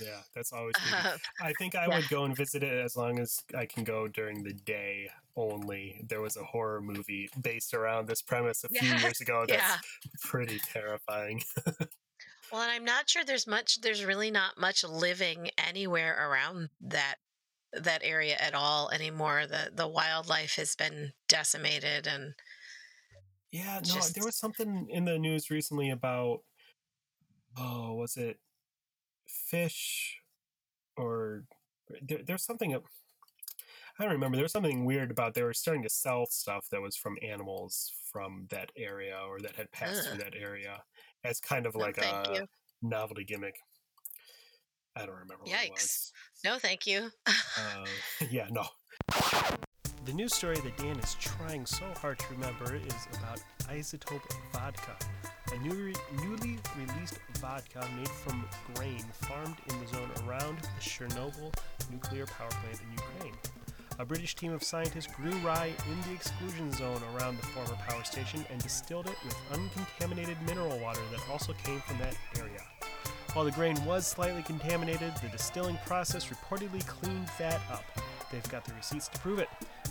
Yeah, that's always. Uh, I think I Yeah. would go and visit it as long as I can go during the day only. There was a horror movie based around this premise a few Yeah, years ago. That's pretty terrifying. Well, and I'm not sure there's much. There's really not much living anywhere around that that area at all anymore. The the wildlife has been decimated, and Yeah, no, Just- there was something in the news recently about oh, was it fish or there, there's something I don't remember. There was something weird about they were starting to sell stuff that was from animals from that area or that had passed through that area as kind of No, like thank a you. novelty gimmick. I don't remember what it Yikes. was. no, thank you. Uh, yeah, no. The news story that Dan is trying so hard to remember is about Isotope Vodka, a new newly released vodka made from grain farmed in the zone around the Chernobyl nuclear power plant in Ukraine. A British team of scientists grew rye in the exclusion zone around the former power station and distilled it with uncontaminated mineral water that also came from that area. While the grain was slightly contaminated, the distilling process reportedly cleaned that up. They've got the receipts to prove it.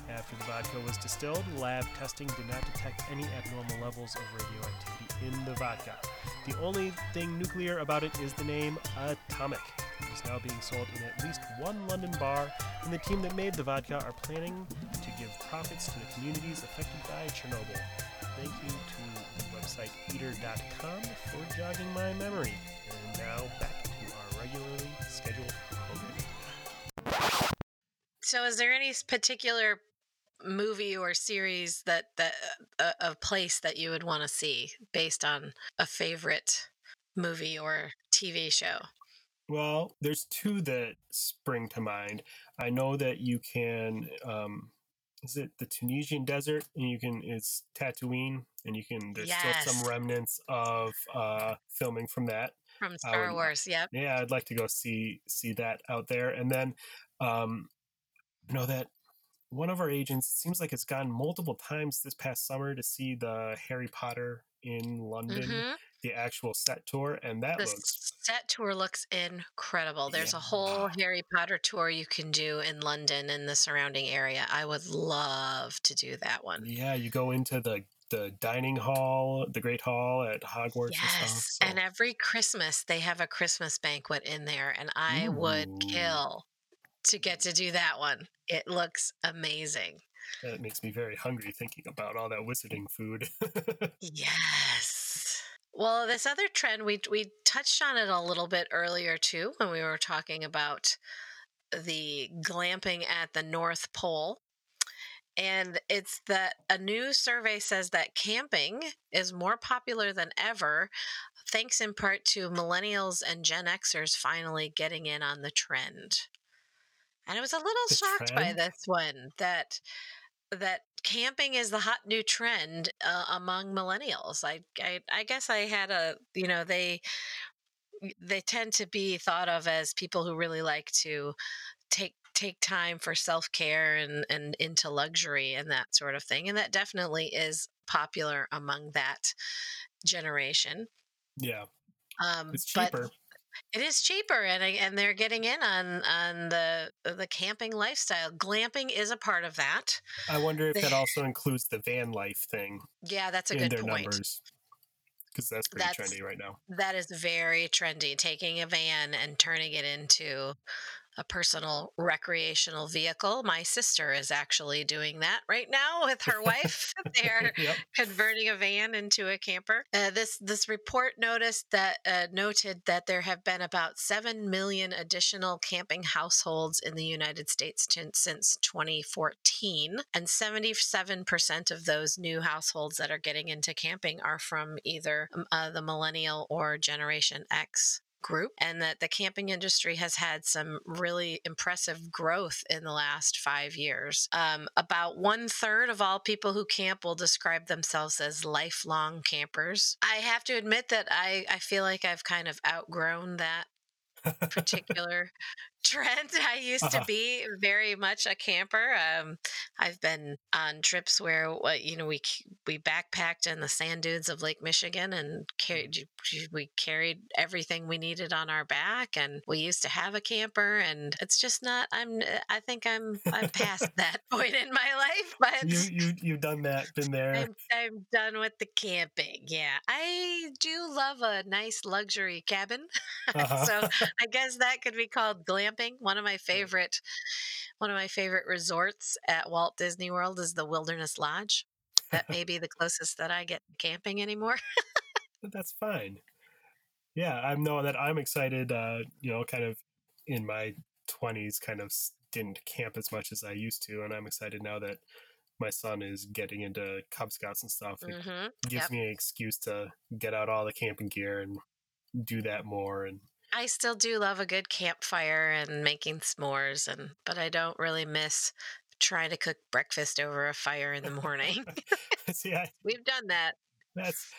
After the vodka was distilled, lab testing did not detect any abnormal levels of radioactivity in the vodka. The only thing nuclear about it is the name Atomik. Now being sold in at least one London bar, and the team that made the vodka are planning to give profits to the communities affected by Chernobyl. Thank you to the website eater.com for jogging my memory. And now back to our regularly scheduled programming. So, is there any particular movie or series that that uh, a place that you would want to see based on a favorite movie or TV show? Well, there's two that spring to mind. I know that you can. Um, is it the Tunisian desert? And you can. It's Tatooine, and you can. There's still some remnants of uh, filming from that. From Star would- Wars, yep. Yeah, I'd like to go see see that out there. And then um, I know that one of our agents seems like it's gone multiple times this past summer to see the Harry Potter in London, Mhm. The actual set tour, and that The looks set tour looks incredible. There's a whole Harry Potter tour you can do in London and the surrounding area. I would love to do that one. yeah. You go into the the dining hall, the Great Hall at Hogwarts and stuff. Yes. so- And every Christmas they have a Christmas banquet in there, and I would kill to get to do that one. It looks amazing. that makes me very hungry thinking about all that wizarding food. Yes. Well, this other trend we we touched on it a little bit earlier too when we were talking about the glamping at the North Pole. And it's that a new survey says that camping is more popular than ever, thanks in part to millennials and Gen Xers finally getting in on the trend. And I was a little The shocked by this one that that camping is the hot new trend uh, among millennials. I, I I guess I had a you know they they tend to be thought of as people who really like to take take time for self-care and and into luxury and that sort of thing and that definitely is popular among that generation yeah, um it's but cheaper. It is cheaper and and they're getting in on on the the camping lifestyle glamping is a part of that I wonder if that also includes the van life thing yeah that's a in good their point numbers. Because that's pretty That's- trendy right now. That is very trendy. Taking a van and turning it into a personal recreational vehicle. My sister is actually doing that right now with her wife. They're yep. converting a van into a camper. Uh, this this report noticed that uh, noted that there have been about seven million additional camping households in the United States tin- since 2014, and 77 percent of those new households that are getting into camping are from either um, uh, the millennial or Generation X group and that the camping industry has had some really impressive growth in the last five years. Um, about one third of all people who camp will describe themselves as lifelong campers. I have to admit that I, I feel like I've kind of outgrown that particular trend. I used Uh-huh. to be very much a camper. Um, I've been on trips where you know we we backpacked in the sand dunes of Lake Michigan and carried we carried everything we needed on our back, and we used to have a camper. And it's just not. I'm. I think I'm. I'm past that point in my life, but. you you you've done that, been there. I'm, I'm done with the camping. Yeah. I do love a nice luxury cabin. Uh-huh. so I guess that could be called glamping. One of my favorite one of my favorite resorts at Walt Disney World is the Wilderness Lodge. That may be the closest that I get to camping anymore. That's fine. Yeah, I know that I'm excited. Uh, you know, kind of in my 20s, kind of didn't camp as much as I used to, and I'm excited now that my son is getting into Cub Scouts and stuff. It hmm gives yep. me an excuse to get out all the camping gear and do that more. And I still do love a good campfire and making s'mores and but I don't really miss trying to cook breakfast over a fire in the morning. see, I, We've done that. that's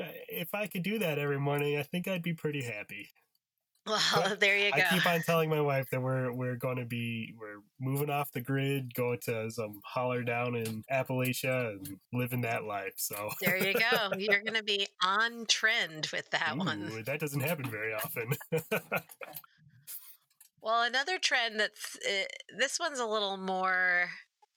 uh, if I could do that every morning, I think I'd be pretty happy. Well, there you go. I keep on telling my wife that we're we're going to be we're moving off the grid, going to some holler down in Appalachia and living that life. So There you go. You're going to be on trend with that one. That doesn't happen very often. Well, another trend that's uh, this one's a little more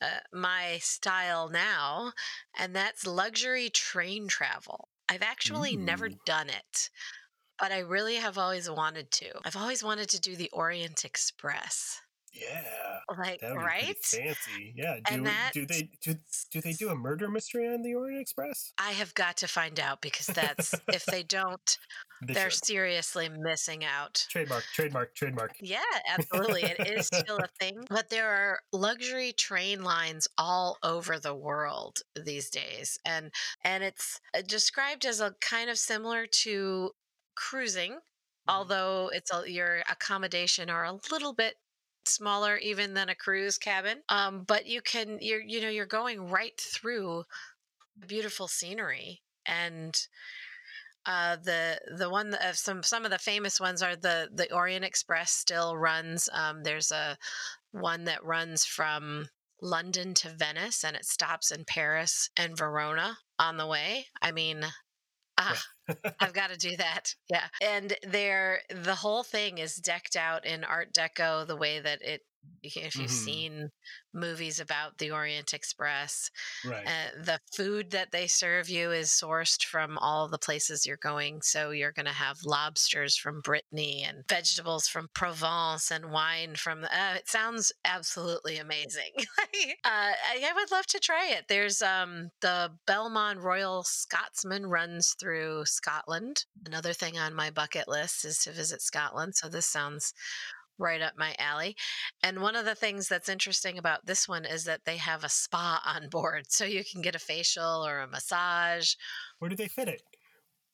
uh, my style now, and that's luxury train travel. I've actually never done it, but I really have always wanted to. I've always wanted to do the Orient Express. yeah, Like, right? fancy. Yeah, do And that do they do do they do a murder mystery on the Orient Express? I have got to find out because that's if they don't, They they're should. seriously missing out. trademark, trademark, trademark. Yeah, absolutely. It is still a thing. But there are luxury train lines all over the world these days. And and it's uh, described as a kind of similar to cruising, although it's a, your accommodation are a little bit smaller even than a cruise cabin. Um, but you can you're you know you're going right through beautiful scenery and uh, the the one of some some of the famous ones are the the Orient Express still runs. Um, there's a one that runs from London to Venice and it stops in Paris and Verona on the way. I mean, ah, I've got to do that. Yeah. And there, the whole thing is decked out in Art Deco, the way that it, if you've Mhm. seen movies about the Orient Express, Right. uh, the food that they serve you is sourced from all the places you're going. So you're going to have lobsters from Brittany and vegetables from Provence and wine from. Uh, it sounds absolutely amazing. uh, I, I would love to try it. There's um, the Belmond Royal Scotsman runs through Scotland. Another thing on my bucket list is to visit Scotland. So this sounds right up my alley. And one of the things that's interesting about this one is that they have a spa on board. So you can get a facial or a massage. Where do they fit it?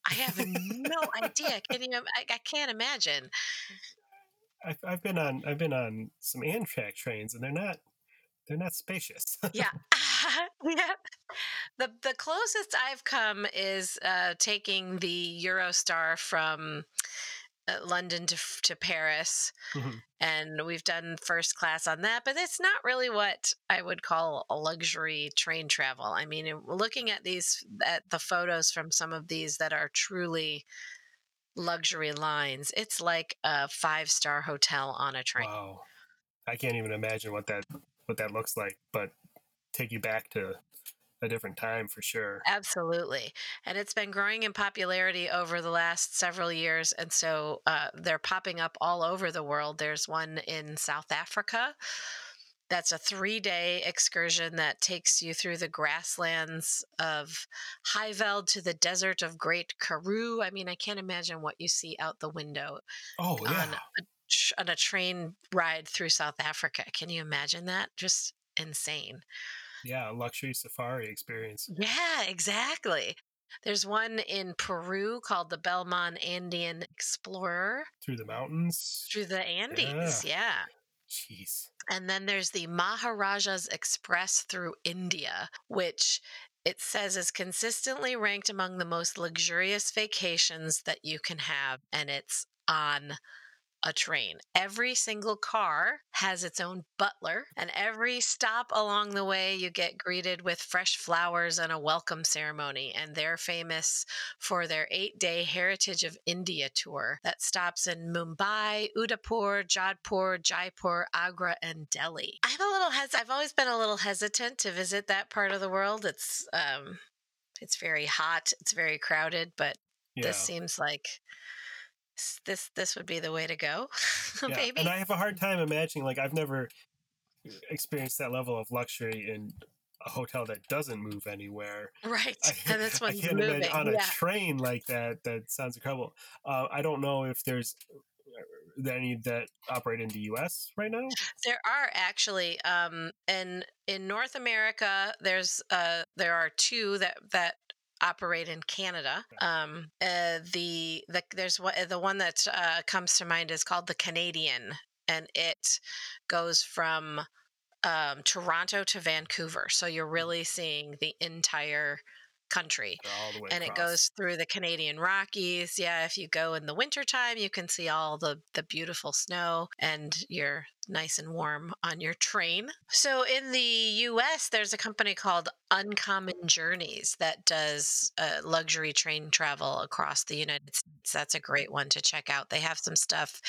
I have no idea. Can you? I, I can't imagine. I've, I've been on I've been on some Amtrak trains, and they're not they're not spacious. Yeah. yeah. The the closest I've come is uh, taking the Eurostar from London to to Paris, Mhm. and we've done first class on that. But it's not really what I would call a luxury train travel. I mean, looking at these at the photos from some of these that are truly luxury lines, it's like a five star hotel on a train. Wow, I can't even imagine what that what that looks like. But take you back to a different time for sure. Absolutely. And it's been growing in popularity over the last several years. And so uh, they're popping up all over the world. There's one in South Africa. That's a three day excursion that takes you through the grasslands of Highveld to the desert of Great Karoo. I mean, I can't imagine what you see out the window Oh yeah, on, on a train ride through South Africa. Can you imagine that? Just insane. Yeah, a luxury safari experience. Yeah, exactly. There's one in Peru called the Belmond Andean Explorer through the mountains. through the Andes. Yeah. Jeez. And then there's the Maharajas Express through India, which it says is consistently ranked among the most luxurious vacations that you can have. And it's on a train. Every single car has its own butler, and every stop along the way, you get greeted with fresh flowers and a welcome ceremony. And they're famous for their eight day Heritage of India tour that stops in Mumbai, Udaipur, Jodhpur, Jaipur, Agra, and Delhi. I'm a little hes- I've always been a little hesitant to visit that part of the world. It's um, it's very hot, it's very crowded, but Yeah. this seems like this this would be the way to go yeah. maybe And I have a hard time imagining. Like I've never experienced that level of luxury in a hotel that doesn't move anywhere. right I, and this I can't moving imagine on a yeah train like that. That sounds incredible. Uh, I don't know if there's uh, any that operate in the U.S. right now. there are actually um in in north america there's uh there are two that that operate in canada um uh, the the there's one the one that uh, comes to mind is called the canadian and it goes from um, Toronto to Vancouver. So you're really seeing the entire country. Go all the way and it goes through the Canadian Rockies. Yeah, if you go in the wintertime, you can see all the the beautiful snow and you're nice and warm on your train. So in the US, there's a company called Uncommon Journeys that does uh, luxury train travel across the United States. That's a great one to check out. They have some stuff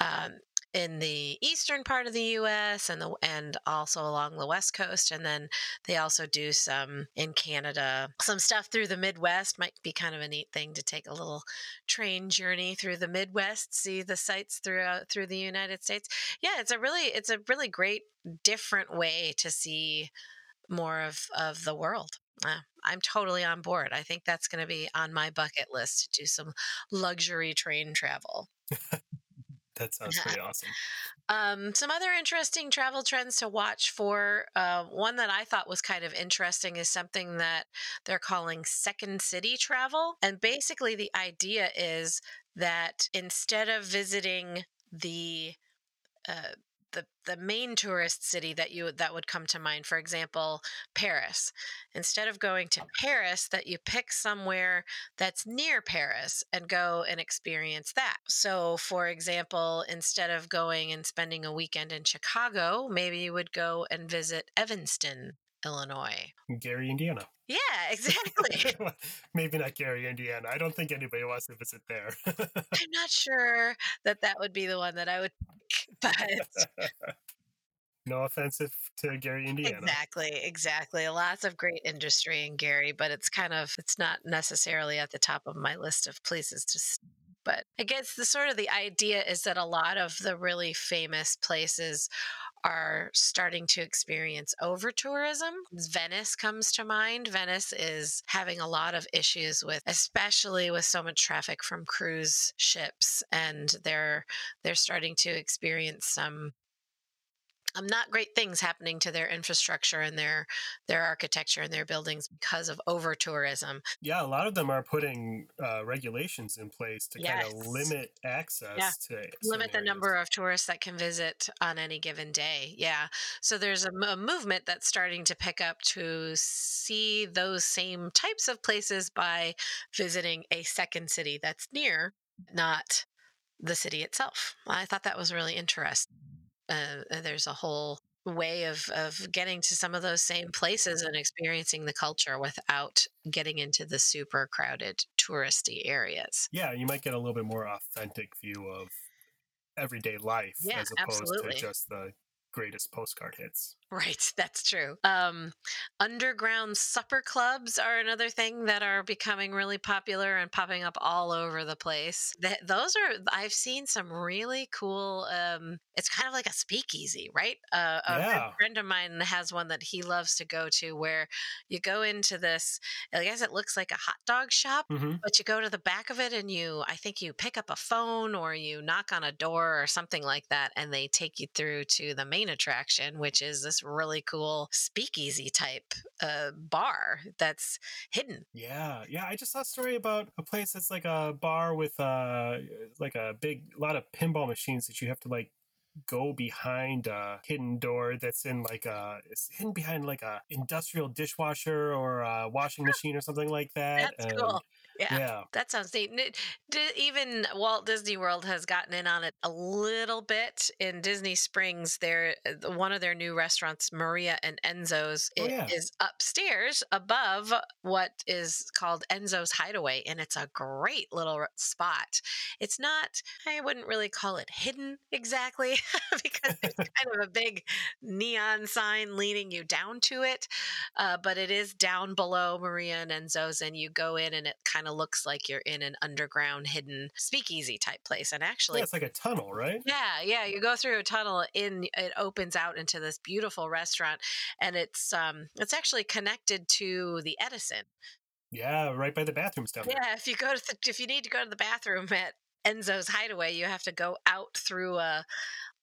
um, in the eastern part of the U.S. and the and also along the west coast, and then they also do some in Canada. Some stuff through the Midwest might be kind of a neat thing to take a little train journey through the Midwest, see the sights throughout through the United States. Yeah, it's a really it's a really great different way to see more of of the world. Uh, I'm totally on board. I think that's going to be on my bucket list to do some luxury train travel. That sounds pretty awesome. Um, some other interesting travel trends to watch for. Uh, one that I thought was kind of interesting is something that they're calling second city travel. And basically, the idea is that instead of visiting the uh, the the main tourist city that you that would come to mind for example paris instead of going to paris that you pick somewhere that's near paris and go and experience that so for example instead of going and spending a weekend in chicago maybe you would go and visit evanston illinois Gary, Indiana. yeah exactly Maybe not Gary, Indiana. I don't think anybody wants to visit there. i'm not sure that that would be the one that i would but no offensive to Gary, Indiana. Exactly, exactly. Lots of great industry in Gary, but it's kind of it's not necessarily at the top of my list of places to but I guess the sort of the idea is that a lot of the really famous places are starting to experience over tourism. Venice comes to mind. Venice is having a lot of issues with especially with so much traffic from cruise ships and they're they're starting to experience some um, not great things happening to their infrastructure and their their architecture and their buildings because of over tourism. Yeah, a lot of them are putting uh, regulations in place to kind of limit access to Limit the areas. number of tourists that can visit on any given day. Yeah. So there's a movement that's starting to pick up to see those same types of places by visiting a second city that's near, not the city itself. I thought that was really interesting. Uh, uh, there's a whole way of, of getting to some of those same places and experiencing the culture without getting into the super crowded touristy areas. Yeah, you might get a little bit more authentic view of everyday life Yeah, as opposed absolutely. to just the greatest postcard hits. Right, that's true. Um, underground supper clubs are another thing that are becoming really popular and popping up all over the place. Th- those are I've seen some really cool. Um, it's kind of like a speakeasy, right? Uh, a Yeah. friend of mine has one that he loves to go to, where you go into this. I guess it looks like a hot dog shop, hmm but you go to the back of it and you i think you pick up a phone or you knock on a door or something like that and they take you through to the main attraction which is this really cool speakeasy type uh, bar that's hidden Yeah, yeah. I just saw a story about a place that's like a bar with uh like a big lot of pinball machines that you have to like go behind a hidden door that's in like a it's hidden behind like a industrial dishwasher or a washing machine or something like that. that's and- cool yeah. Yeah. That sounds neat. Even Walt Disney World has gotten in on it a little bit. In Disney Springs, there uh, one of their new restaurants, Maria and Enzo's, Oh, yeah. is upstairs above what is called Enzo's Hideaway, and it's a great little spot. It's not, I wouldn't really call it hidden exactly, because there's kind of a big neon sign leading you down to it, uh, but it is down below Maria and Enzo's, and you go in, and it kind of looks like you're in an underground hidden speakeasy type place. And actually, yeah, it's like a tunnel, right? yeah, yeah, you go through a tunnel in it opens out into this beautiful restaurant and it's um it's actually connected to the Edison. Yeah, right by the bathrooms down there. Yeah, if you go to the, if you need to go to the bathroom at Enzo's Hideaway, you have to go out through a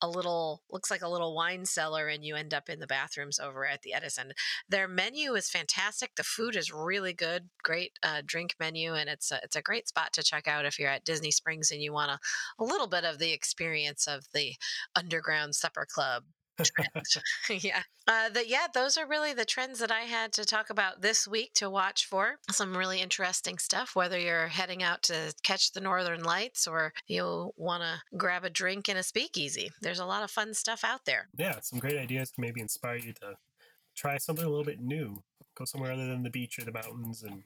a little looks like a little wine cellar and you end up in the bathrooms over at the Edison. Their menu is fantastic. The food is really good. Great uh, drink menu and it's a, it's a great spot to check out if you're at Disney Springs and you want a, a little bit of the experience of the underground supper club. yeah. Uh, the, yeah, those are really the trends that I had to talk about this week to watch for. Some really interesting stuff, whether you're heading out to catch the northern lights or you want to grab a drink in a speakeasy. There's a lot of fun stuff out there. Yeah, some great ideas to maybe inspire you to try something a little bit new. Go somewhere other than the beach or the mountains and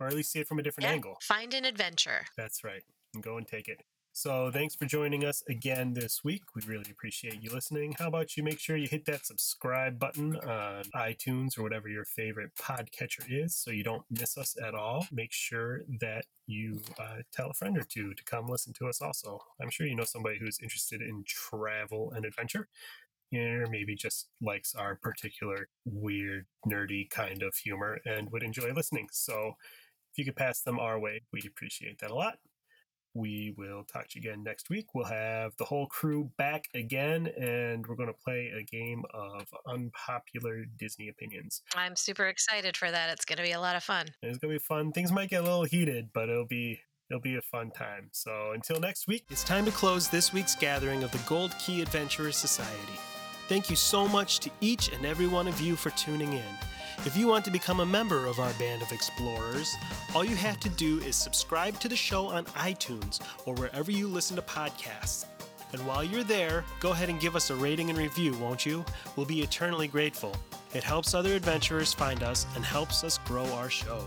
or at least see it from a different Yeah, angle. Find an adventure. That's right. And go and take it. So thanks for joining us again this week. We really appreciate you listening. How about you make sure you hit that subscribe button on iTunes or whatever your favorite podcatcher is so you don't miss us at all. Make sure that you uh, tell a friend or two to come listen to us also. I'm sure you know somebody who's interested in travel and adventure or maybe just likes our particular weird, nerdy kind of humor and would enjoy listening. So if you could pass them our way, we'd appreciate that a lot. We will talk to you again next week. We'll have the whole crew back again, and we're going to play a game of unpopular Disney opinions. I'm super excited for that. It's going to be a lot of fun. It's going to be fun. Things might get a little heated, but it'll be It'll be a fun time. So until next week, it's time to close this week's gathering of the Gold Key Adventurers Society. Thank you so much to each and every one of you for tuning in. If you want to become a member of our band of explorers, all you have to do is subscribe to the show on iTunes or wherever you listen to podcasts. And while you're there, go ahead and give us a rating and review, won't you? We'll be eternally grateful. It helps other adventurers find us and helps us grow our show.